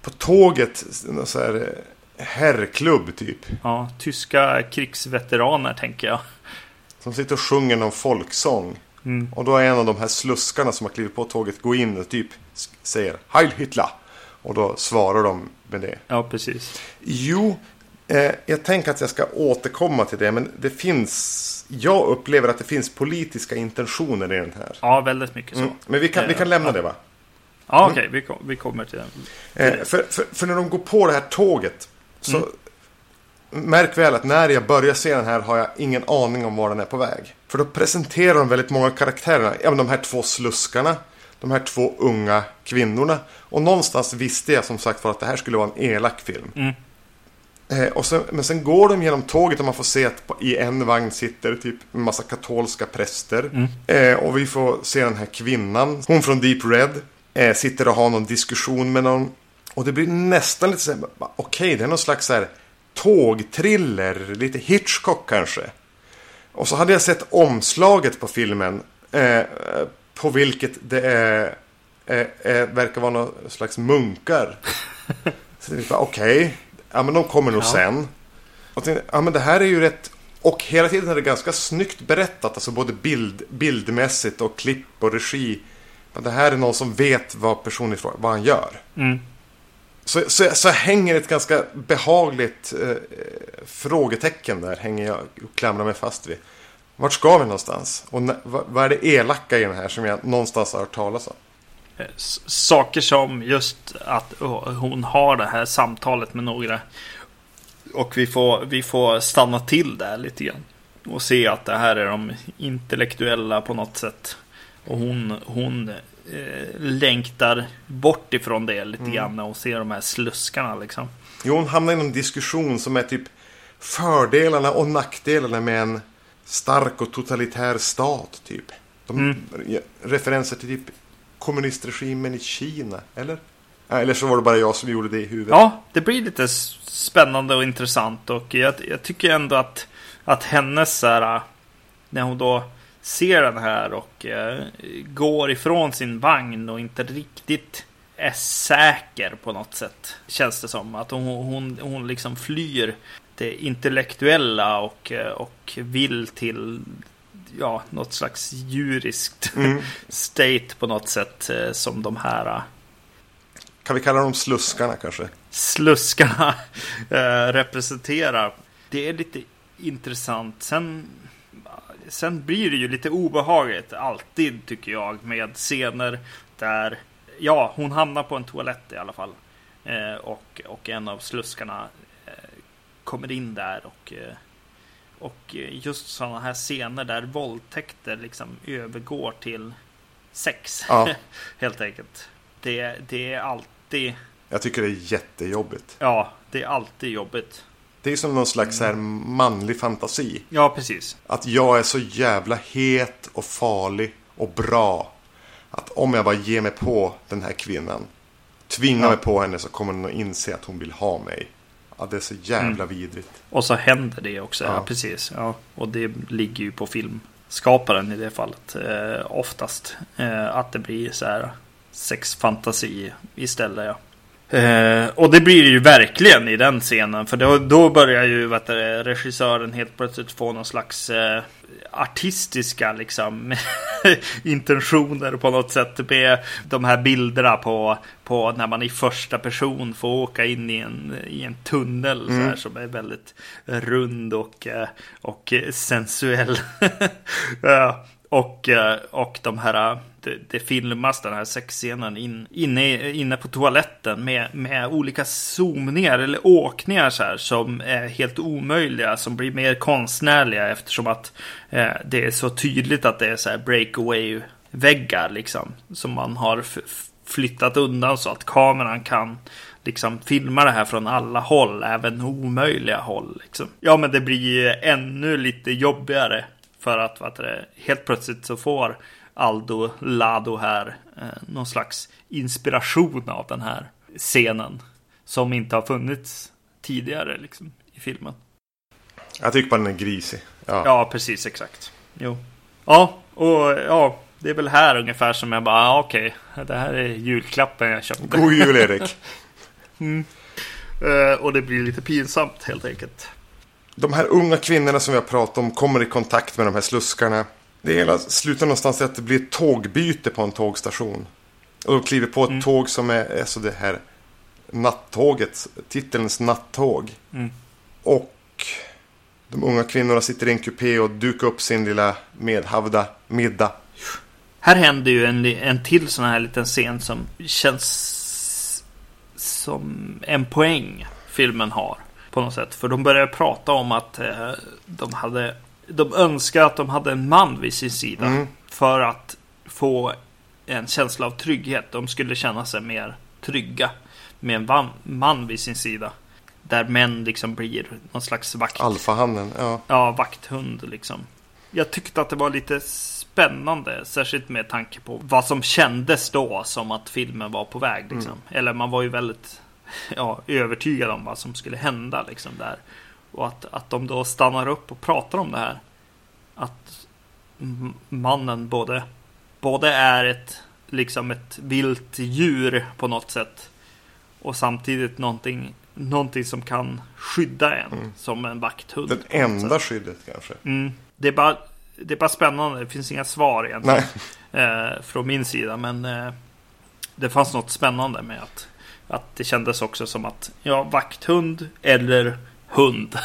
på tåget, så här eh, herrklubb typ. Ja, tyska krigsveteraner tänker jag. Som sitter och sjunger någon folksång. Mm. Och då är en av de här sluskarna som har klivit på tåget gå in och typ säger Heil Hitler. Och då svarar de med det. Ja, precis. Jo, eh, jag tänker att jag ska återkomma till det. Men det finns, jag upplever att det finns politiska intentioner i den här. Ja, väldigt mycket så. Mm. Men vi kan, vi kan lämna det va? Ja, okej, vi, kom, vi kommer till den. Eh, för, för, för när de går på det här tåget så märk väl att när jag börjar se den här har jag ingen aning om var den är på väg. För då presenterar de väldigt många karaktärerna. Ja, de här två sluskarna, de här två unga kvinnorna. Och någonstans visste jag som sagt för att det här skulle vara en elak film. Mm. Eh, och sen, men sen går de genom tåget och man får se att på, i en vagn sitter typ en massa katolska präster. Eh, och vi får se den här kvinnan, hon från Deep Red, eh, sitter och har någon diskussion med någon. Och det blir nästan lite så här, okej det är någon slags så här tågthriller, lite Hitchcock kanske. Och så hade jag sett omslaget på filmen. Eh, på vilket det är, är, är, verkar vara någon slags munkar. Så det okej. Ja men de kommer nog Ja. sen. Och tänkte, ja men det här är ju rätt. Och hela tiden är det ganska snyggt berättat. Alltså både bild, bildmässigt och klipp och regi. Men det här är någon som vet vad personen ifrån, vad han gör. Mm. Så, så, så hänger ett ganska behagligt eh, frågetecken där. Hänger jag och klamrar mig fast vid. Vart ska vi någonstans? Och när, vad, är det elaka i den här som jag någonstans har hört talas om? Eh, Saker som just att oh, hon har det här samtalet med några. Och vi får, vi får stanna till där lite grann. Och se att det här är de intellektuella på något sätt. Och hon, hon eh, längtar bort ifrån det lite grann när hon ser de här sluskarna liksom. Jo, hon hamnar i en diskussion som är typ fördelarna och nackdelarna med en stark och totalitär stat, typ. De, ja, Referenser till typ kommunistregimen i Kina, eller? Eller så var det bara jag som gjorde det i huvudet. Ja, det blir lite spännande och intressant. Och jag, jag tycker ändå att, att hennes så här, när hon då ser den här och eh, går ifrån sin vagn och inte riktigt är säker på något sätt. Känns det som. Att hon, hon, hon liksom flyr det intellektuella och, eh, och vill till ja, något slags djuriskt state på något sätt. eh, Som de här Kan vi kalla dem sluskarna kanske? Sluskarna eh, representerar. Det är lite intressant. Sen, sen blir det ju lite obehagligt alltid tycker jag med scener där ja, hon hamnar på en toalett i alla fall. Eh, och, och en av sluskarna eh, kommer in där och eh, och just sådana här scener där våldtäkter liksom övergår till sex. Ja. Helt enkelt. Det, det är alltid... Jag tycker det är jättejobbigt. Ja, det är alltid jobbigt. Det är som någon slags här manlig fantasi. Ja, precis. Att jag är så jävla het och farlig och bra. Att om jag bara ger mig på den här kvinnan. Tvingar Ja. mig på henne så kommer hon att inse att hon vill ha mig. Ja, det är så jävla vidrigt. Och så händer det också. Ja, Ja. precis. Ja, och det ligger ju på filmskaparen i det fallet. Eh, oftast. Eh, att det blir så här sexfantasi istället. Ja. Eh, och det blir det ju verkligen i den scenen. För då, då börjar ju vet du, regissören helt plötsligt få någon slags eh, artistiska liksom, intentioner på något sätt. Med de här bilderna på, på när man i första person får åka in i en, i en tunnel så här, som är väldigt rund och, eh, och sensuell. Och, eh, och de här, det, det filmas den här sexscenen in, inne, inne på toaletten med, med olika zoomningar eller åkningar så här som är helt omöjliga, som blir mer konstnärliga eftersom att eh, det är så tydligt att det är så här breakaway-väggar liksom som man har f- flyttat undan så att kameran kan liksom filma det här från alla håll, även omöjliga håll. Liksom. Ja, men det blir ju ännu lite jobbigare för att vad det, helt plötsligt så får Aldo Lado här eh, någon slags inspiration av den här scenen som inte har funnits tidigare liksom, i filmen. Jag tycker bara den är grisig. Ja. Ja, precis exakt. Jo. Ja, och ja, det är väl här ungefär som jag bara, ah, okej, det här är julklappen jag köpte. God jul Erik. Eh, och det blir lite pinsamt helt enkelt. De här unga kvinnorna som vi har pratat om kommer i kontakt med de här sluskarna. Det hela slutar någonstans i att det blir ett tågbyte på en tågstation. Och de kliver på ett tåg som är, är så det här nattåget, titelns nattåg. Mm. Och de unga kvinnorna sitter i en kupé och dukar upp sin lilla medhavda middag. Här händer ju en, en till sån här liten scen som känns som en poäng filmen har på något sätt. För de börjar prata om att eh, de hade de önskar att de hade en man vid sin sida Mm. för att få en känsla av trygghet. De skulle känna sig mer trygga med en man vid sin sida. Där män liksom blir någon slags vakt. Alfahannen, ja. Ja, vakthund liksom. Jag tyckte att det var lite spännande, särskilt med tanke på vad som kändes då som att filmen var på väg. Liksom. Eller man var ju väldigt ja, övertygad om vad som skulle hända liksom där. Och att, att de då stannar upp och pratar om det här. Att mannen både, både är ett, liksom ett vilt djur på något sätt. Och samtidigt någonting, någonting som kan skydda en som en vakthund. Sätt. enda skyddet kanske. Mm. Det, är bara, det är bara spännande. Det finns inga svar egentligen. Eh, från min sida. Men eh, det fanns något spännande med att, att det kändes också som att ja, vakthund eller hund.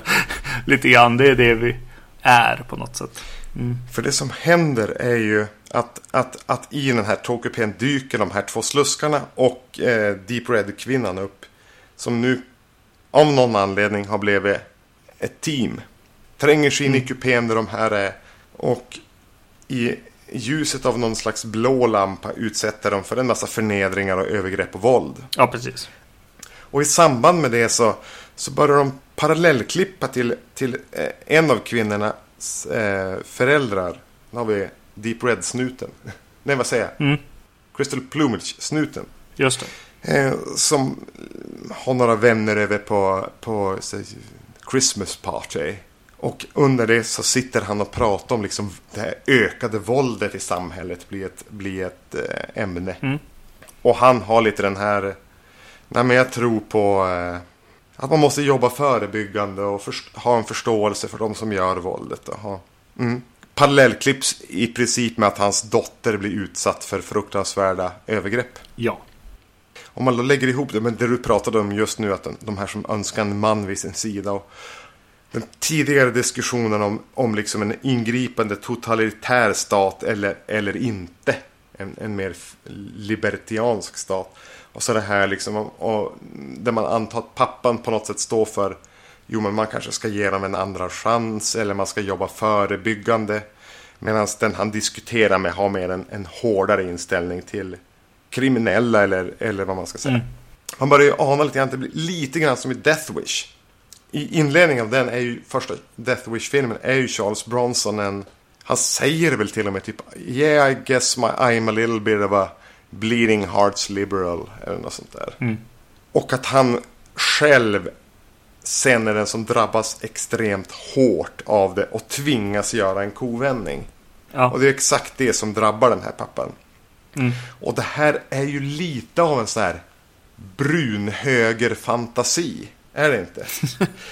Lite grann. Det är det vi är på något sätt. Mm. För det som händer är ju att, att, att i den här tågkupén dyker de här två sluskarna och eh, Deep Red-kvinnan upp. Som nu av någon anledning har blivit ett team. Tränger sig in i kupén där de här är. Och i ljuset av någon slags blå lampa utsätter de för en massa förnedringar och övergrepp och våld. Ja, precis. Och i samband med det så, så börjar de parallellklippa till, till eh, en av kvinnornas eh, föräldrar. Nu har vi Deep Red-snuten. Nej, vad säger jag? Mm. Crystal Plumage-snuten. Just det. Eh, som har några vänner över på, på så, Christmas party. Och under det så sitter han och pratar om liksom det här ökade våldet i samhället blir ett, blir ett eh, ämne. Mm. Och han har lite den här, nej men jag tror på eh, att man måste jobba förebyggande och ha en förståelse för de som gör våldet. Ha, mm. Parallellklipps i princip med att hans dotter blir utsatt för fruktansvärda övergrepp. Ja. Om man då lägger ihop det med det du pratade om just nu, att de, de här som önskar en man vid sin sida. Och den tidigare diskussionen om, om liksom en ingripande totalitär stat eller, eller inte. En, en mer libertiansk stat. Och så det här liksom, och, där man antar att pappan på något sätt står för Jo, men man kanske ska ge dem en andra chans eller man ska jobba förebyggande. Medan den han diskuterar med har mer en, en hårdare inställning till kriminella eller, eller vad man ska säga. Mm. Man börjar ju ana lite grann, det blir lite grann som i Death Wish. I inledningen av den är ju första Death Wish-filmen är ju Charles Bronson en... Han säger väl till och med typ Yeah I guess my, I'm a little bit of a bleeding hearts liberal. Eller något sånt där. Mm. Och att han själv sen är den som drabbas extremt hårt av det och tvingas göra en kovändning. Ja. Och det är exakt det som drabbar den här pappan. Mm. Och det här är ju lite av en sån här brunhöger-fantasi. Är det inte?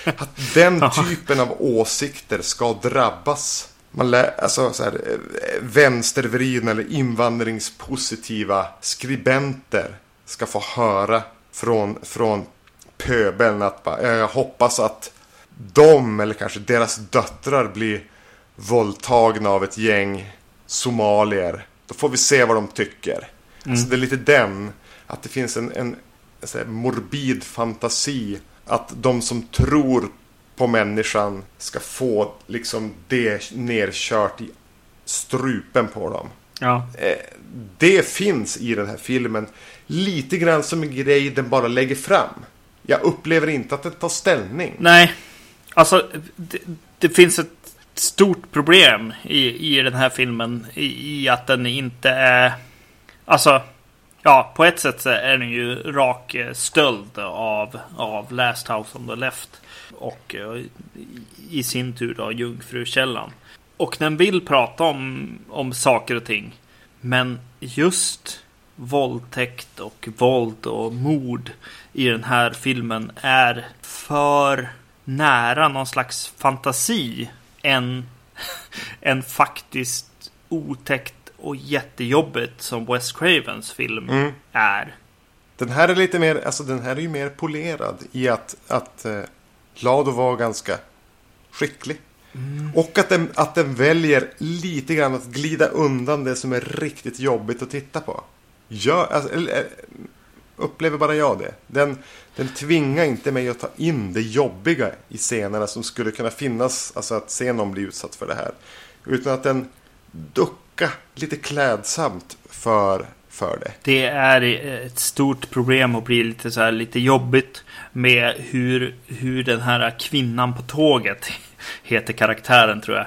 Att den typen av åsikter ska drabbas. Man alltså så här, eh, vänstervridna eller invandringspositiva skribenter ska få höra från, från pöbeln att bara, jag hoppas att de eller kanske deras döttrar blir våldtagna av ett gäng somalier. Då får vi se vad de tycker. Mm. Så det är lite den, att det finns en, en, en morbid fantasi. Att de som tror på människan ska få liksom det nerkört i strupen på dem. Ja. Eh, det finns i den här filmen lite grann som en grej den bara lägger fram. Jag upplever inte att den tar ställning. Nej, alltså det, det finns ett stort problem i, i den här filmen. I, I, att den inte är... Alltså, ja, på ett sätt så är den ju rak eh, stöld av, av Last House on the Left. Och eh, i sin tur då Jungfrukällan. Och den vill prata om, om saker och ting. Men just våldtäkt och våld och mord i den här filmen är för nära någon slags fantasi än, än faktiskt otäckt och jättejobbigt som Wes Cravens film mm. är. Den här är lite mer, alltså den här är ju mer polerad i att, att eh, Lado var ganska skicklig. Mm. Och att den, att den väljer lite grann att glida undan det som är riktigt jobbigt att titta på. Jag, alltså, eller, eh, upplever bara jag det. Den, den tvingar inte mig att ta in det jobbiga i scenerna som skulle kunna finnas. Alltså att se någon bli utsatt för det här. Utan att den duckar lite klädsamt för, för det. Det är ett stort problem och blir lite så här lite jobbigt med hur, hur den här kvinnan på tåget heter karaktären tror jag.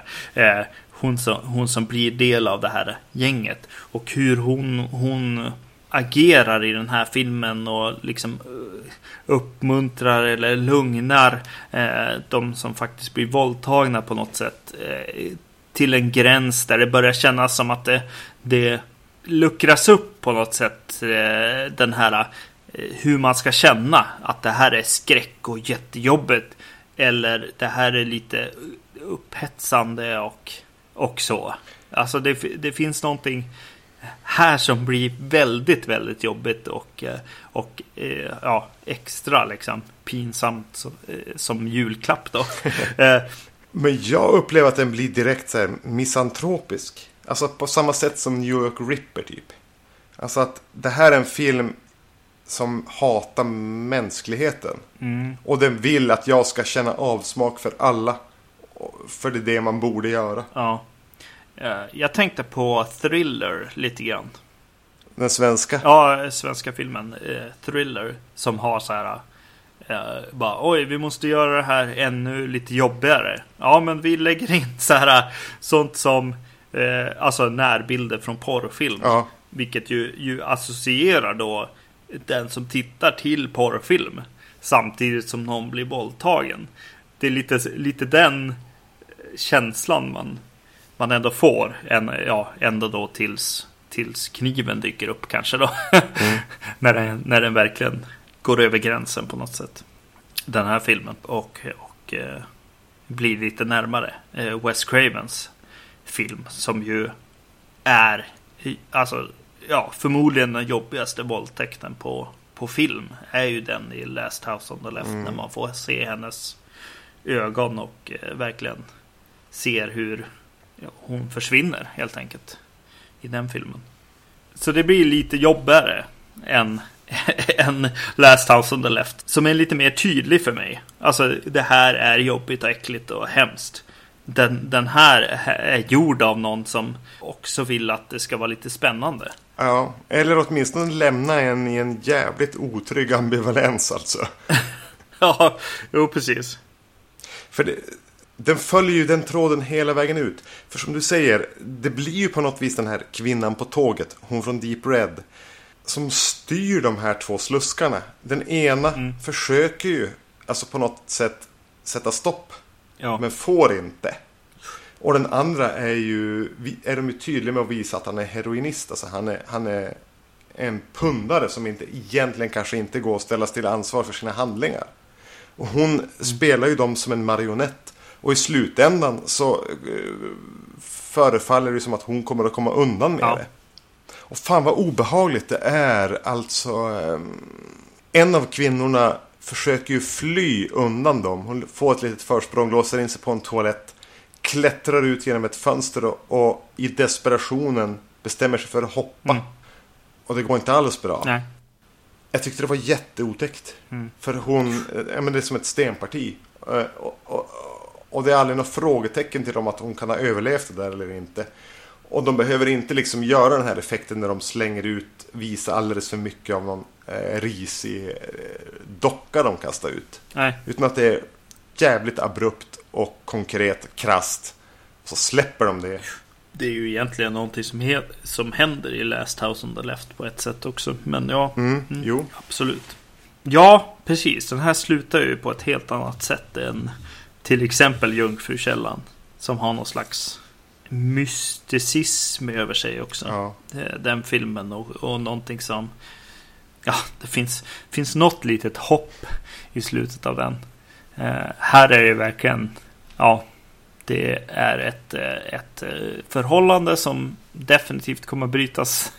Eh, hon, som, hon som blir del av det här gänget. Och hur hon, hon agerar i den här filmen och liksom eh, uppmuntrar eller lugnar eh, de som faktiskt blir våldtagna på något sätt eh, till en gräns där det börjar kännas som att det, det luckras upp på något sätt. Eh, den här eh, hur man ska känna att det här är skräck och jättejobbigt eller det här är lite upphetsande och, och så. Alltså det, det finns någonting här som blir väldigt, väldigt jobbigt och, eh, och ja, extra liksom pinsamt som, som julklapp då. Men jag upplever att den blir direkt så här misantropisk. Alltså på samma sätt som New York Ripper typ. Alltså att det här är en film som hatar mänskligheten. Mm. Och den vill att jag ska känna avsmak för alla. För det är det man borde göra. Ja. Eh, jag tänkte på Thriller lite grann. Den svenska? Ja, svenska filmen eh, Thriller. Som har så här. Eh, bara, oj, vi måste göra det här ännu lite jobbigare. Ja, men vi lägger in så här sånt som eh, alltså närbilder från porrfilm. Ja. Vilket ju, ju associerar då den som tittar till porrfilm. Samtidigt som någon blir våldtagen. Det är lite, lite den känslan man man ändå får. En, ja, ända då tills, tills kniven dyker upp kanske då. Mm. när, den, när den verkligen går över gränsen på något sätt. Den här filmen. Och, och eh, blir lite närmare eh, Wes Cravens film. Som ju är alltså, ja, förmodligen den jobbigaste våldtäkten på, på film är ju den i Last House on the Left. När man får se hennes ögon och eh, verkligen ser hur ja, hon försvinner helt enkelt i den filmen. Så det blir lite jobbigare än, än Last House on the Left. Som är lite mer tydlig för mig. Alltså det här är jobbigt och äckligt och hemskt. Den, den här är gjord av någon som också vill att det ska vara lite spännande. Ja, eller åtminstone lämna en i en jävligt otrygg ambivalens alltså. Ja, jo precis. För det, den följer ju den tråden hela vägen ut. För som du säger, det blir ju på något vis den här kvinnan på tåget, hon från Deep Red, som styr de här två sluskarna. Den ena försöker ju, alltså på något sätt, sätta stopp. Ja. Men får inte. Och den andra är ju, är de ju tydliga med att visa att han är heroinist. Alltså han är, han är en pundare som inte, egentligen kanske inte går att ställas till ansvar för sina handlingar. Och hon spelar ju dem som en marionett. Och i slutändan så eh, förefaller det som att hon kommer att komma undan med Ja. det. Och fan vad obehagligt det är. Alltså, ehm, en av kvinnorna försöker ju fly undan dem. Hon får ett litet försprång, låser in sig på en toalett. Klättrar ut genom ett fönster och, och i desperationen bestämmer sig för att hoppa. Och det går inte alls bra. Nej. Jag tyckte det var jätteotäckt. För hon, eh, ja, men det är som ett stenparti. Eh, Och, och, och det är aldrig något frågetecken till dem att hon kan ha överlevt det där eller inte. Och de behöver inte liksom göra den här effekten när de slänger ut, visa alldeles för mycket av någon eh, risig eh, docka de kastar ut. Nej. Utan att det är jävligt abrupt och konkret, krasst. Så släpper de det. Det är ju egentligen någonting som, he- som händer i Last House on the Left på ett sätt också. Men ja, Mm, Jo, absolut. Ja, precis. Den här slutar ju på ett helt annat sätt än till exempel Jungfrukällan. Som har någon slags mysticism över sig också. ja. Eh, Den filmen och, och någonting som... Ja, det finns, finns något litet hopp i slutet av den. Eh, här är det verkligen... Ja, det är ett, eh, ett eh, förhållande som definitivt kommer brytas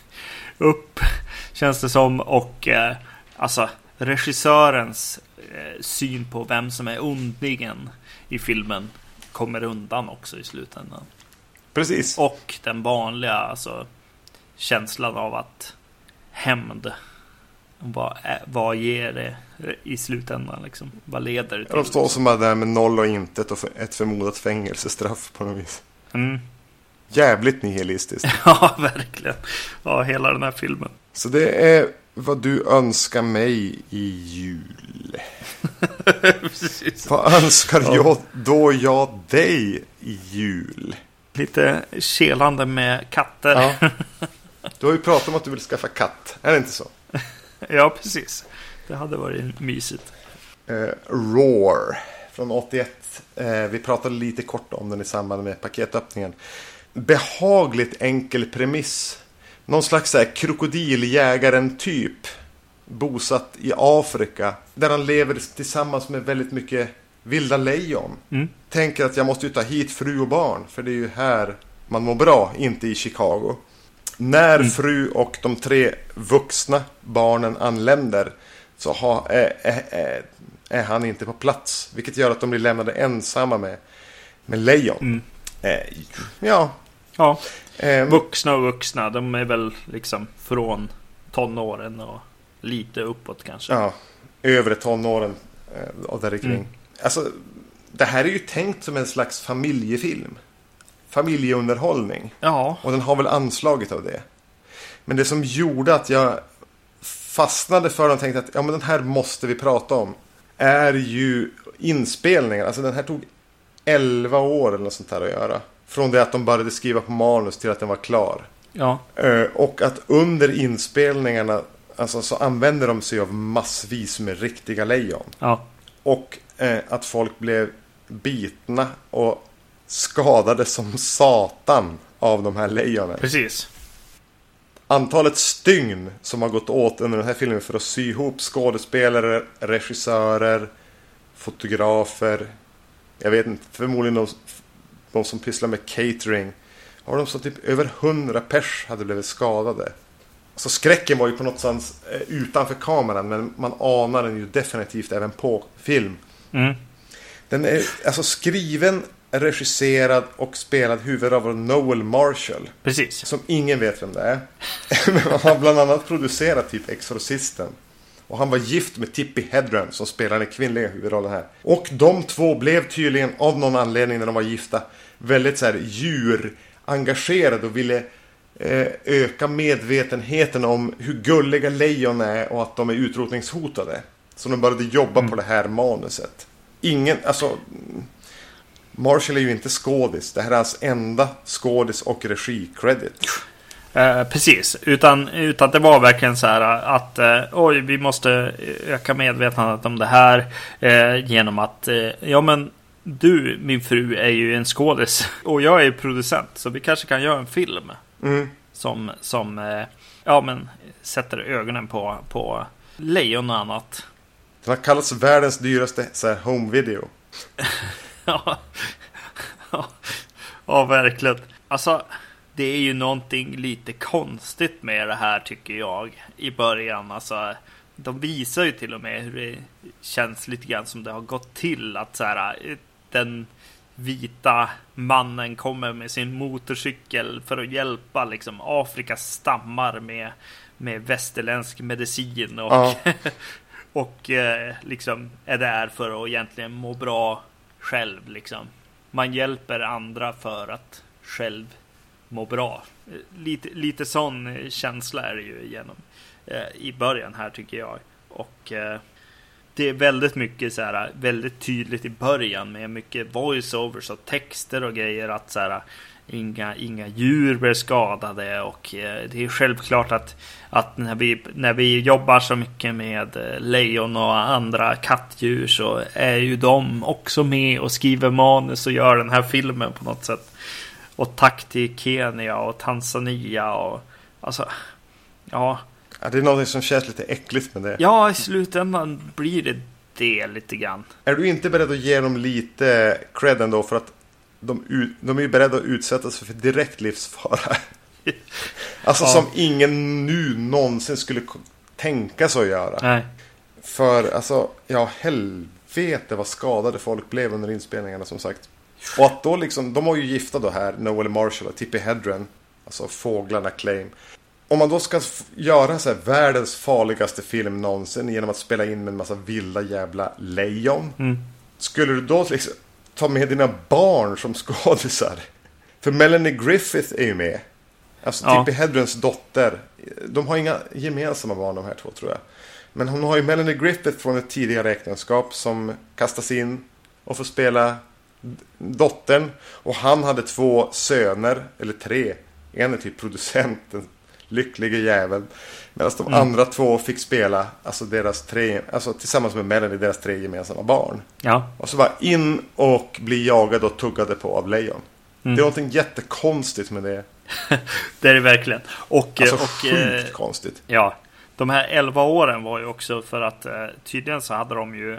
upp, känns det som. Och eh, alltså regissörens eh, syn på vem som är ondingen i filmen kommer undan också i slutändan. Precis. Och den vanliga alltså, känslan av att hämnd. Vad, vad ger det i slutändan? Liksom? Vad leder det till? De står som bara där med noll och intet och ett förmodat fängelsestraff på något vis. Mm. Jävligt nihilistiskt. Ja, verkligen. Ja, hela den här filmen. Så det är vad du önskar mig i jul. Vad önskar jag då jag dig i jul? Lite kelande med katter. Ja. Du har ju pratat om att du vill skaffa katt. Är det inte så? Ja, precis. Det hade varit mysigt. Eh, Roar från 81. Eh, vi pratade lite kort om den i samband med paketöppningen. Behagligt enkel premiss. Någon slags här krokodiljägaren-typ. Bosatt i Afrika. Där han lever tillsammans med väldigt mycket vilda lejon. Mm. Tänker att jag måste ju ta hit fru och barn. För det är ju här man mår bra, inte i Chicago. När fru och de tre vuxna barnen anländer så ha, är, är, är, han inte på plats. Vilket gör att de blir lämnade ensamma med, med lejon. Eh, ja. Ja, Eh, vuxna och vuxna. De är väl liksom från tonåren och lite uppåt kanske. ja, övre tonåren eh, och där kring. Mm. Alltså, det här är ju tänkt som en slags familjefilm. Familjeunderhållning. Ja, Och den har väl anslaget av det. Men det som gjorde att jag fastnade för den och tänkte att ja, men den här måste vi prata om. Är ju inspelningen. Alltså den här tog 11 år eller något sånt här att göra. Från det att de började skriva på manus till att den var klar. ja, Eh, Och att under inspelningarna alltså, så använder de sig av massvis med riktiga lejon. ja. Och eh, att folk blev bitna och skadade som satan av de här lejonen. Precis. Antalet stygn som har gått åt under den här filmen för att sy ihop skådespelare, regissörer, fotografer. Jag vet inte, förmodligen de, de som pysslar med catering. Har de så typ över hundra pers hade blivit skadade. Så skräcken var ju på något sätt eh, utanför kameran men man anar den ju definitivt även på film. Mm. Den är alltså skriven, regisserad och spelad huvudroll av Noel Marshall. Precis. Som ingen vet vem det är. Men han har bland annat producerat typ Exorcisten. Och han var gift med Tippi Hedren som spelar den kvinnliga huvudrollen här. Och de två blev tydligen av någon anledning när de var gifta väldigt så här djurengagerade och ville eh, öka medvetenheten om hur gulliga lejon är och att de är utrotningshotade. Så de började jobba på det här manuset. Ingen, alltså... Marshall är ju inte skådis. Det här är hans enda skådis och regi-credit. Eh, precis, utan, utan det var verkligen så här att eh, oj, vi måste öka medvetandet om det här eh, genom att eh, ja, men du, min fru, är ju en skådis och jag är producent, så vi kanske kan göra en film Mm. som, som eh, ja, men sätter ögonen på, på lejon och annat. Den har kallats världens dyraste så här, home video. Ja, ja, verkligen. Alltså, det är ju någonting lite konstigt med det här tycker jag i början. Alltså, de visar ju till och med hur det känns lite grann som det har gått till att så här, den vita mannen kommer med sin motorcykel för att hjälpa liksom Afrikas stammar med, med västerländsk medicin och, Ja. och eh, liksom är där för att egentligen må bra själv liksom. Man hjälper andra för att själv må bra. Lite, lite sån känsla är det ju igenom eh, i början här tycker jag. Och eh, det är väldigt mycket så här, väldigt tydligt i början med mycket voiceovers och texter och grejer att så här, inga, inga djur blir skadade och eh, det är självklart att, att när, vi, när vi jobbar så mycket med eh, lejon och andra kattdjur så är ju de också med och skriver manus och gör den här filmen på något sätt. Och tack till Kenya och Tanzania och alltså, ja, Ja, det är något som känns lite äckligt med det. Ja, i slutändan blir det det lite grann. Är du inte beredd att ge dem lite cred ändå för att de, ut- de är ju beredda att utsätta sig för direkt livsfara. Alltså Ja. som ingen nu någonsin skulle tänka sig att göra. Nej. För alltså, ja helvete vad skadade folk blev under inspelningarna som sagt. Och att då liksom, de var ju gifta då här, Noel Marshall och Tippi Hedren. Alltså fåglarna Claim. Om man då ska göra så här världens farligaste film någonsin genom att spela in med en massa vilda jävla lejon. Mm. Skulle du då liksom ta med dina barn som skådisar? För Melanie Griffith är ju med. Alltså Ja. Tippi Hedrens dotter. De har inga gemensamma barn de här två tror jag. Men hon har ju Melanie Griffith från ett tidigare äktenskap som kastas in och får spela dottern. Och han hade två söner, eller tre. En är typ producenten, lycklige jäveln. Medan de andra två fick spela, alltså deras tre, alltså tillsammans med Melanie, deras tre gemensamma barn. Ja. Och så bara in och bli jagade och tuggade på av lejon. Mm. Det är någonting jättekonstigt med det. Det är det verkligen. Och, Alltså och sjukt eh, konstigt. ja, de här 11 åren var ju också för att eh, tydligen så hade de ju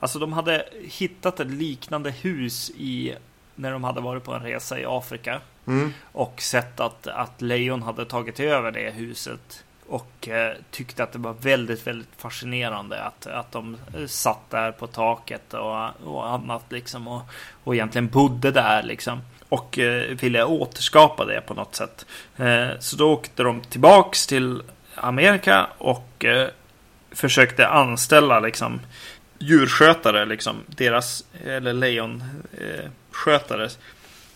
Alltså de hade hittat ett liknande hus i när de hade varit på en resa i Afrika Mm. och sett att, att lejon hade tagit över det huset och eh, tyckte att det var väldigt, väldigt fascinerande att, att de eh, satt där på taket och, och annat liksom och, och egentligen bodde där liksom och eh, ville återskapa det på något sätt. Eh, så då åkte de tillbaks till Amerika och eh, försökte anställa liksom djurskötare, liksom deras eller lejonskötare skötare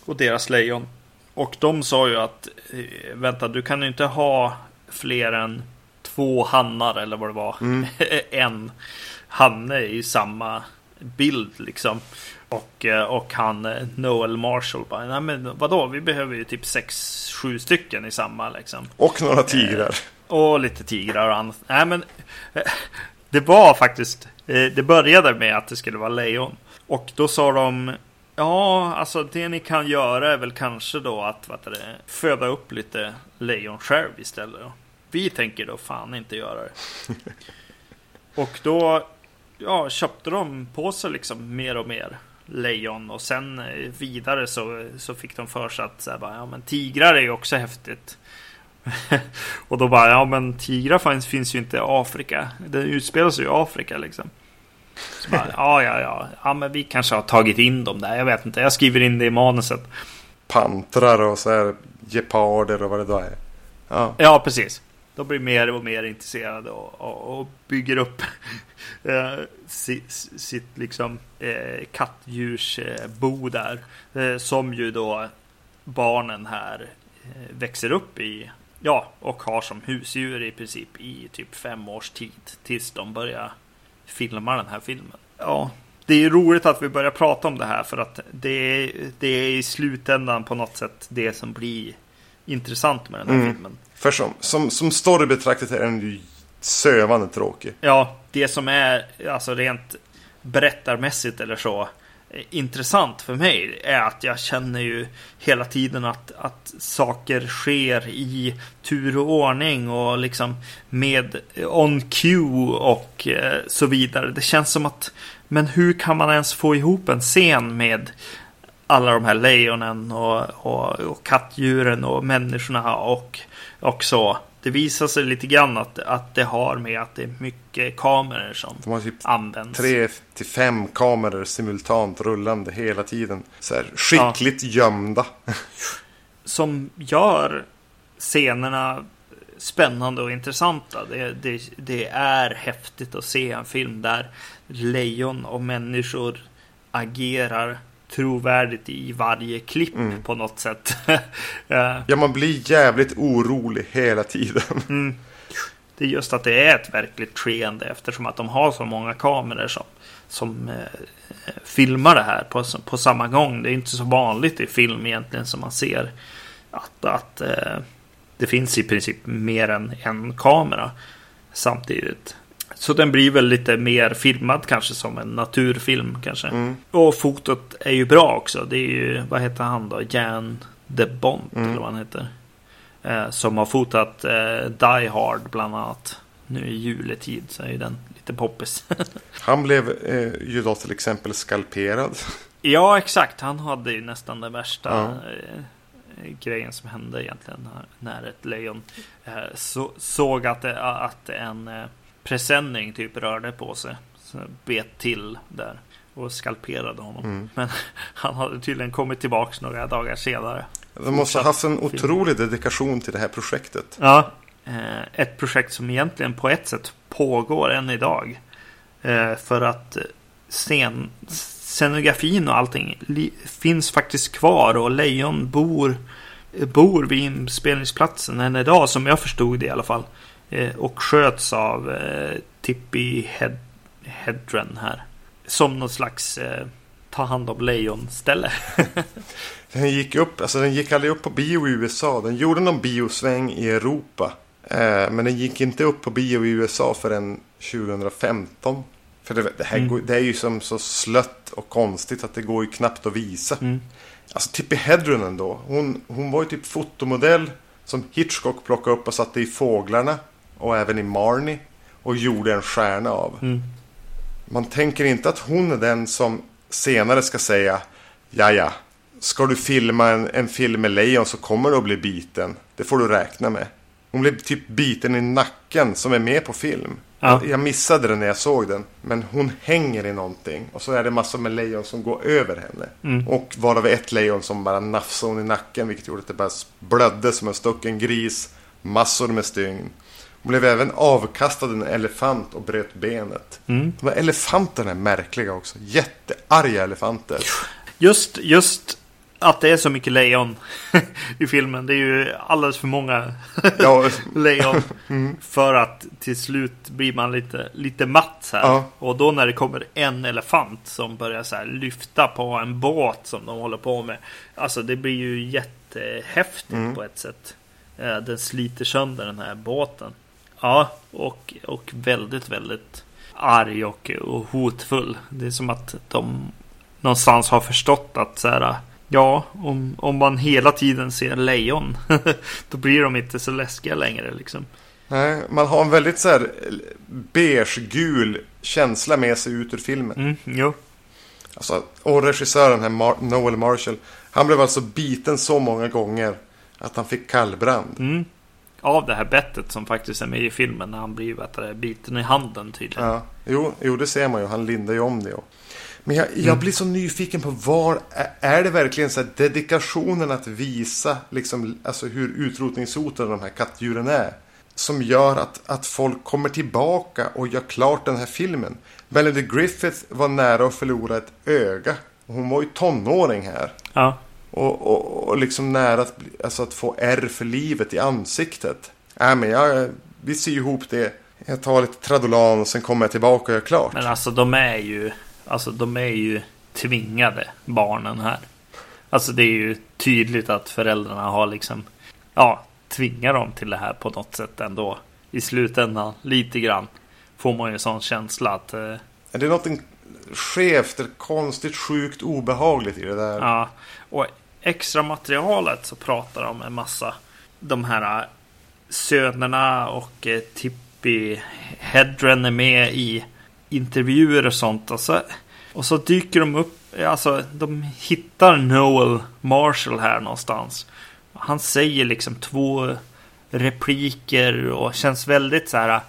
och deras lejon. Och de sa ju att eh, vänta, du kan ju inte ha fler än två hannar eller vad det var. en hanne i samma bild liksom. Och, eh, och han eh, Noel Marshall bara, nej men vadå, vi behöver ju typ sex, sju stycken i samma liksom. Och några tigrar. Och lite tigrar och annat. Nej men det var faktiskt, det började med att det skulle vara lejon. Och då sa de, ja alltså det ni kan göra är väl kanske då att vad det, föda upp lite lejon själv istället. då. Vi tänker då fan inte göra det. Och då ja, köpte de på sig liksom mer och mer lejon och sen eh, vidare så, så fick de för sig att så här, bara, ja, men tigrar är ju också häftigt. och då bara, ja men tigrar finns, finns ju inte i Afrika. Den utspelar sig i Afrika liksom. Bara, ja, ja, ja, ja, men vi kanske har tagit in dem där. Jag vet inte, jag skriver in det i manuset. Pantrar och så här geparder och vad det då är. Ja, Ja, precis. De blir mer och mer intresserade och, och, och bygger upp eh, sitt, sitt liksom eh, kattdjursbo där. Eh, som ju då barnen här eh, växer upp i. Ja, och har som husdjur i princip i typ fem års tid. Tills de börjar filma den här filmen. Ja, det är roligt att vi börjar prata om det här för att det är, det är i slutändan på något sätt det som blir intressant med den här filmen. för som, som, som story betraktat är den ju sövande tråkig. Ja, det som är alltså rent berättarmässigt eller så Eh, intressant för mig är att jag känner ju hela tiden att, att saker sker i tur och ordning och liksom med eh, on cue och eh, så vidare. Det känns som att men hur kan man ens få ihop en scen med alla de här lejonen och, och, och kattdjuren och människorna och, och så. Det visar sig lite grann att, att det har med att det är mycket kameror som De har typ används. tre till fem kameror simultant rullande hela tiden. Så här, skickligt gömda. Som gör scenerna spännande och intressanta. Det, det, det är häftigt att se en film där lejon och människor agerar trovärdigt i varje klipp på något sätt. Ja, man blir jävligt orolig hela tiden. Det är just att det är ett verkligt skeende eftersom att de har så många kameror som, som eh, filmar det här på, på samma gång. Det är inte så vanligt i film egentligen som man ser att, att eh, det finns i princip mer än en kamera samtidigt. Så den blir väl lite mer filmad kanske som en naturfilm kanske. Och fotot är ju bra också. Det är ju, vad heter han då? Jan de Bont eller vad han heter. Eh, som har fotat eh, Die Hard bland annat. Nu i juletid så är ju den lite poppis. Han blev eh, ju då till exempel skalperad. ja, exakt. Han hade ju nästan den värsta Ja. eh, grejen som hände egentligen. När, ett lejon eh, så, såg att, det, att en eh, presenning typ rörde på sig. Så bet till där och skalperade honom. Men han hade tydligen kommit tillbaks några dagar senare. De måste ha haft en otrolig dedikation till det här projektet. Ja. Eh, ett projekt som egentligen på ett sätt pågår än idag. Eh, för att eh, scen, scenografin och allting finns faktiskt kvar och lejon bor, bor vid inspelningsplatsen än idag som jag förstod det i alla fall. Eh, och sköts av eh, Tippi Head, Hedren här. Som någon slags eh, ta hand om lejon-ställe. Den gick upp, alltså den gick aldrig upp på bio i USA. Den gjorde någon biosväng i Europa. Eh, men den gick inte upp på bio i USA förrän 2015. För det, det här går, det är ju som så slött och konstigt att det går ju knappt att visa. Alltså Tippi Hedren ändå. Hon, hon var ju typ fotomodell som Hitchcock plockade upp och satte i Fåglarna. Och även i Marnie. Och gjorde en stjärna av. Man tänker inte att hon är den som senare ska säga Ja, ja. Ska du filma en, en film med lejon så kommer du att bli biten. Det får du räkna med. Hon blev typ biten i nacken som är med på film. Ja. Jag, missade den när jag såg den. Men hon hänger i någonting. Och så är det massor med lejon som går över henne. Och varav ett lejon som bara nafsade hon i nacken. Vilket gjorde att det bara blödde som en stucken gris. Massor med stygn. Blev även avkastad en elefant och bröt benet. De här elefanterna är märkliga också. Jättearga elefanter. Just, just att det är så mycket lejon i filmen. Det är ju alldeles för många Ja, lejon. För att till slut blir man lite, lite matt här. Ja. Och då när det kommer en elefant som börjar så lyfta på en båt som de håller på med. Alltså det blir ju jättehäftigt på ett sätt. Eh, Den sliter sönder den här båten. Ja, och, och väldigt, väldigt arg och, och hotfull. Det är som att de någonstans har förstått att så här, ja, om, om man hela tiden ser lejon, då blir de inte så läskiga längre liksom. nej, man har en väldigt så här beige-gul känsla med sig ut ur filmen. Mm, jo. Alltså, och regissören här, Mar- Noel Marshall, han blev alltså biten så många gånger att han fick kallbrand. Av det här bettet som faktiskt är med i filmen när han blir du, biten i handen tydligen. Ja, jo, jo, det ser man ju. Han lindar ju om det. Men jag, jag blir så nyfiken på var är det verkligen så dedikationen att visa liksom, alltså hur utrotningshotade de här kattdjuren är. Som gör att, att folk kommer tillbaka och gör klart den här filmen. Melody Griffith var nära att förlora ett öga. Hon var ju tonåring här. Ja. Och, och, och liksom nära att, bli- alltså att få ärr för livet i ansiktet. Nej men jag, vi syr ihop det. Jag tar lite Tradolan och sen kommer jag tillbaka och gör klart. Men alltså de är ju Alltså de är ju tvingade barnen här. Alltså det är ju tydligt att föräldrarna har liksom Ja, tvingar dem till det här på något sätt ändå. I slutändan lite grann får man ju en sån känsla att eh, Är det något skevt konstigt, sjukt, obehagligt i det där? Ja, och extra materialet så pratar de en massa de här äh, sönerna och eh, Tippi Hedren är med i intervjuer och sånt. Och så, och så dyker de upp, alltså de hittar Noel Marshall här någonstans. Han säger liksom två repliker och känns väldigt så här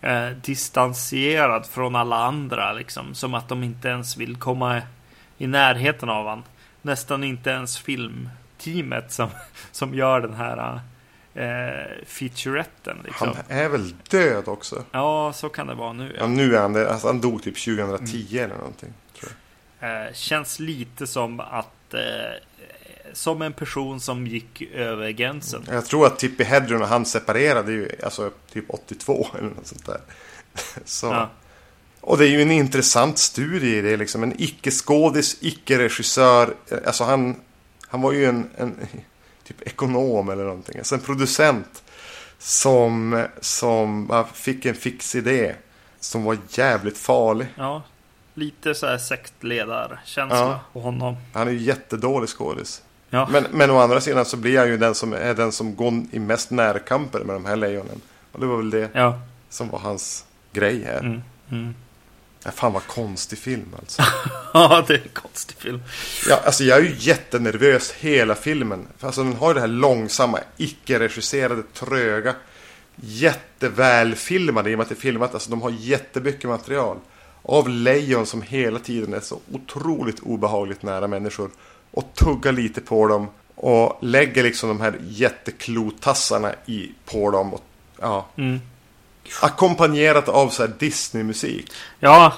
eh, distanserad från alla andra liksom. Som att de inte ens vill komma i närheten av han. Nästan inte ens filmteamet som, som gör den här eh, featuretten. Liksom. Han är väl död också? Ja, så kan det vara nu. Ja, nu är han det. Alltså, han dog typ 2010 eller någonting. Eh, känns lite som att eh, som en person som gick över gränsen. Jag tror att Tippi Hedren och han separerade ju alltså typ 82 eller något sånt där. Så. Ja. Och det är ju en intressant studie i det liksom. En icke-skådis, icke-regissör. Alltså han, han var ju en, en typ ekonom eller någonting. Alltså en producent som, som fick en fix idé. Som var jävligt farlig. Ja, lite så här sektledarkänsla Ja. på honom. Han är ju jättedålig skådis. Ja, Men, men å andra sidan så blir han ju den som är den som går i mest närkamper med de här lejonen. Och det var väl det ja. som var hans grej här. Mm, mm. Ja, fan vad konstig film alltså. ja, det är en konstig film. Ja, alltså jag är ju jättenervös hela filmen. Alltså den har ju det här långsamma, icke-regisserade, tröga. Jättevälfilmade i och med att det är filmat. Alltså de har jättemycket material. Av lejon som hela tiden är så otroligt obehagligt nära människor. Och tuggar lite på dem. Och lägger liksom de här jätteklotassarna i, på dem. Och, ja. Mm. Ackompanjerat av så här Disney-musik. Ja.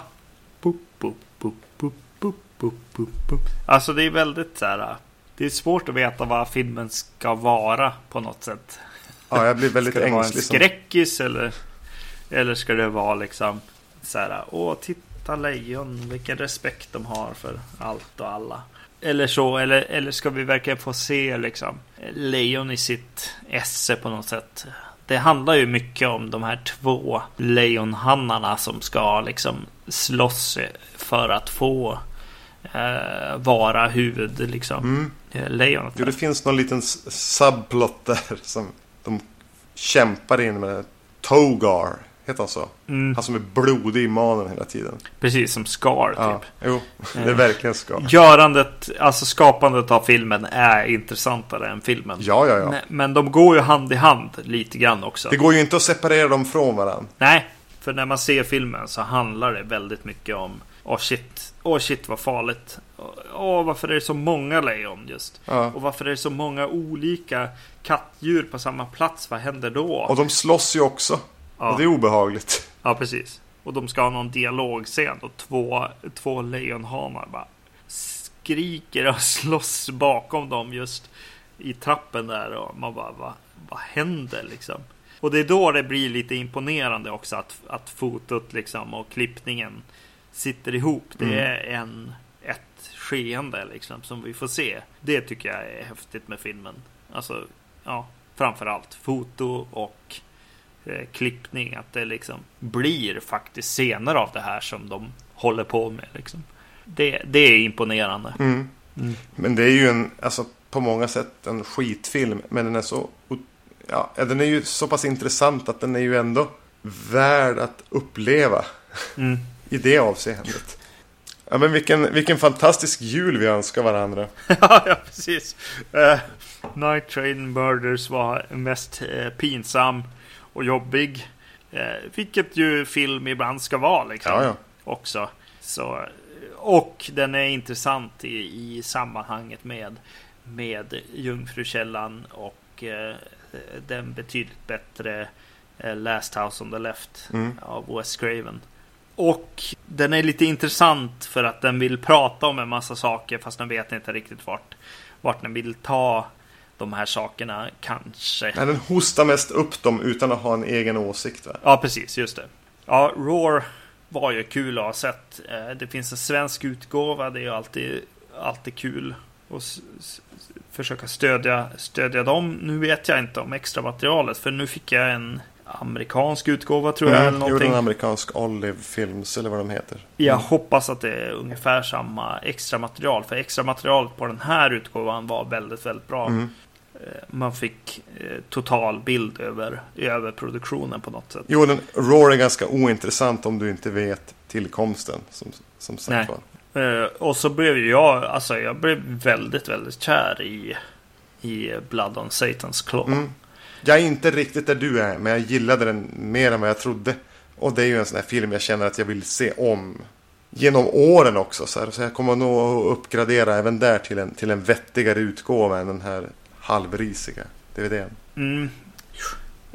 Boop, boop, boop, boop, boop, boop, boop, boop. Alltså det är väldigt så här. Det är svårt att veta vad filmen ska vara på något sätt. Ja, jag blir väldigt Ska det vara en ängslig. som- skräckis eller, eller ska det vara liksom så här. Åh, titta lejon, vilken respekt de har för allt och alla. Eller så, eller, eller ska vi verkligen få se liksom lejon i sitt esse på något sätt. Det handlar ju mycket om de här två lejonhannarna som ska liksom slåss för att få eh, vara huvud liksom. Mm. eh, Lejonet. Jo, det finns någon liten subplot där som de kämpar in med. Togar, heter han så? Mm, Han som är blodig i manen hela tiden. precis som Scar Ja, typ. jo, det är verkligen ska. Görandet, alltså skapandet av filmen är intressantare än filmen. Ja, ja, ja. Men, de går ju hand i hand lite grann också. Det går ju inte att separera dem från varandra. Nej, för när man ser filmen så handlar det väldigt mycket om Åh shit, åh shit vad farligt. Åh varför är det så många lejon just? Ja. Och varför är det så många olika kattdjur på samma plats? Vad händer då? Och de slåss ju också. Ja. Och det är obehagligt. Ja, precis. Och de ska ha någon dialogscen och två, två lejonhanar bara skriker och slåss bakom dem just i trappen där och man bara vad, vad händer liksom? Och det är då det blir lite imponerande också att, att fotot liksom och klippningen sitter ihop. Det är en, ett skeende liksom som vi får se. Det tycker jag är häftigt med filmen. Alltså, ja, framförallt foto och klippning. Att det liksom blir faktiskt scener av det här som de håller på med. Liksom. Det, det är imponerande. Mm. Men det är ju en, alltså på många sätt en skitfilm. Men den är så, ja, den är ju så pass intressant att den är ju ändå värd att uppleva. Mm. I det avseendet. Ja, men vilken, vilken fantastisk jul vi önskar varandra. ja, ja, precis. Uh, Night Train Murders var mest uh, pinsam och jobbig. Uh, vilket ju film ibland ska vara liksom. Ja, ja. Också. Så, och den är intressant i, i sammanhanget med, med Jungfrukällan och uh, den betydligt bättre Last House on the Left Mm. av Wes Craven. Och den är lite intressant för att den vill prata om en massa saker fast den vet inte riktigt vart, vart den vill ta de här sakerna kanske. Nej, den hostar mest upp dem utan att ha en egen åsikt. Va? Ja, precis. Just det. Ja, Roar var ju kul att ha sett. Eh, Det finns en svensk utgåva. Det är ju alltid, alltid kul att försöka stödja, stödja dem. Nu vet jag inte om extra materialet för nu fick jag en amerikansk utgåva tror jag. eller Mm, någonting. en amerikansk Olive Films eller vad de heter. Jag hoppas att det är ungefär samma extra material. För extra materialet på den här utgåvan var väldigt, väldigt bra. Mm. Eh, Man fick eh, total bild över, över produktionen på något sätt. Jo, den Roar är ganska ointressant om du inte vet tillkomsten. Som, som Nej. sagt var. Eh, Och så blev jag, alltså jag blev väldigt, väldigt kär i, i Blood on Satan's Claw. Mm. Jag är inte riktigt där du är, men jag gillade den mer än vad jag trodde. Och det är ju en sån här film jag känner att jag vill se om. Genom åren också. Så, här, så jag kommer nog att uppgradera även där till en, till en vettigare utgåva än den här halvrisiga DVDn. Mm.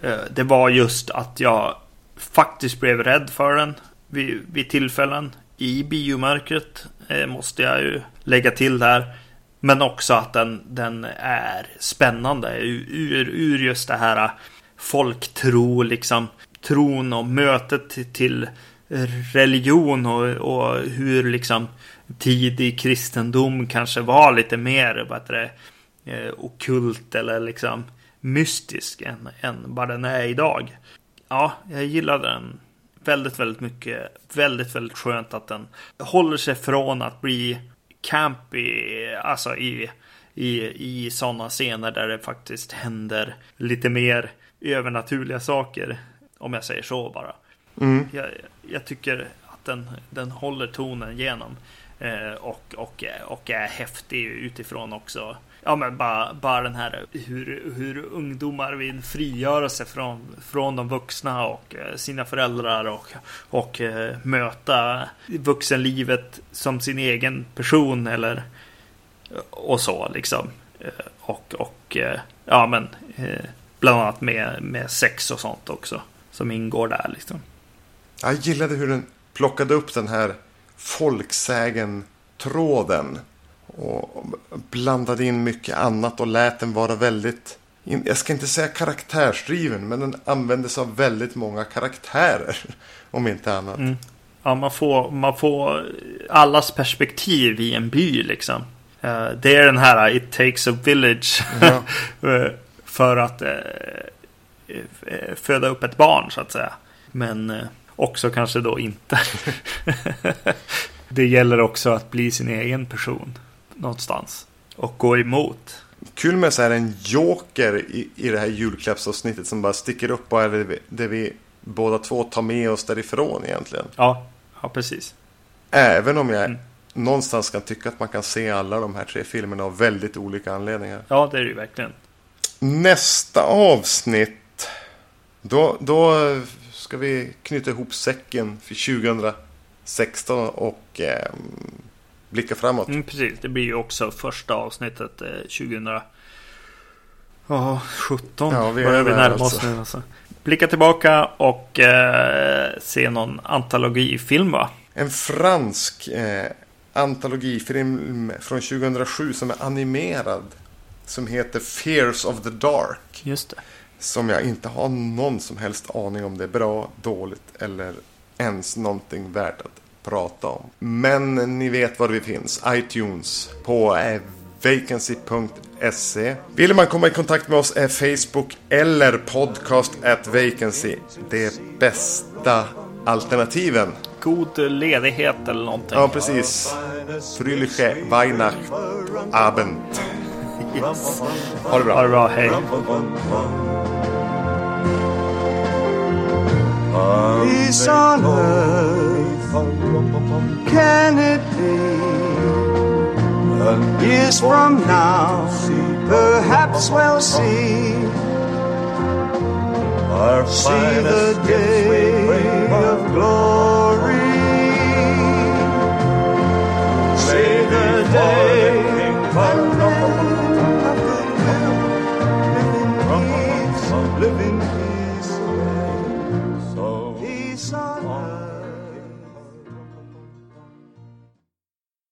Eh, det var just att jag faktiskt blev rädd för den vid, vid tillfällen. I biomörkret eh, måste jag ju lägga till där. Men också att den, den är spännande ur, ur, just det här eh, folktro, liksom tron och mötet till, till religion och, och hur liksom tidig kristendom kanske var lite mer vad heter det, eh, okult eller liksom mystisk än, än vad den är idag. Ja, jag gillade den väldigt, väldigt mycket. Väldigt, väldigt skönt att den håller sig från att bli campy, alltså i, i, i sådana scener där det faktiskt händer lite mer övernaturliga saker. Om jag säger så bara. Mm. Jag, jag tycker att den, den håller tonen igenom. Eh, och, och, och är häftig utifrån också. Ja men bara, bara den här hur, hur ungdomar vill frigöra sig från, från de vuxna och eh, sina föräldrar och, och eh, möta vuxenlivet som sin egen person eller och så liksom. Eh, och, och ja men bland annat med, med sex och sånt också som ingår där liksom. Jag gillade hur den plockade upp den här folksägen-tråden. Och blandade in mycket annat och lät den vara väldigt, jag ska inte säga karaktärsdriven, men den användes av väldigt många karaktärer. Om inte annat. Mm. Ja, man får, man får allas perspektiv i en by liksom. Eh, det är den här It takes a village Ja. eh, för att eh, föda upp ett barn så att säga. Men också kanske då inte. det gäller också att bli sin egen person någonstans och gå emot. Kul med så här en joker i, i det här julklappsavsnittet som bara sticker upp och är det, vi- det vi båda två tar med oss därifrån egentligen. Ja, ja precis. Även om jag Mm. någonstans kan tycka att man kan se alla de här tre filmerna av väldigt olika anledningar. Ja, det är det ju verkligen. Nästa avsnitt. Då, då ska vi knyta ihop säcken för 2016 och eh, blicka framåt. Mm, precis, det blir ju också första avsnittet eh, 2000. Ja, 17 Ja, vi är börjar vi närma oss alltså. nu. Alltså. Blicka tillbaka och eh, se någon antologifilm va? En fransk eh, antologifilm från 2007 som är animerad. Som heter Fears of the Dark. Just det. Som jag inte har någon som helst aning om det är bra, dåligt eller ens någonting värt att prata om. Men ni vet var vi finns. iTunes på eh, vacancy.se. Vill man komma i kontakt med oss är Facebook eller podcast at vacancy det bästa alternativen. God ledighet eller någonting. Ja, precis. Fröhliche Weihnacht Abend. Yes. Ha det bra. Ha det bra, hej. Peace on earth, can it be? Years from now, perhaps we'll see. See the day of glory. See the day of the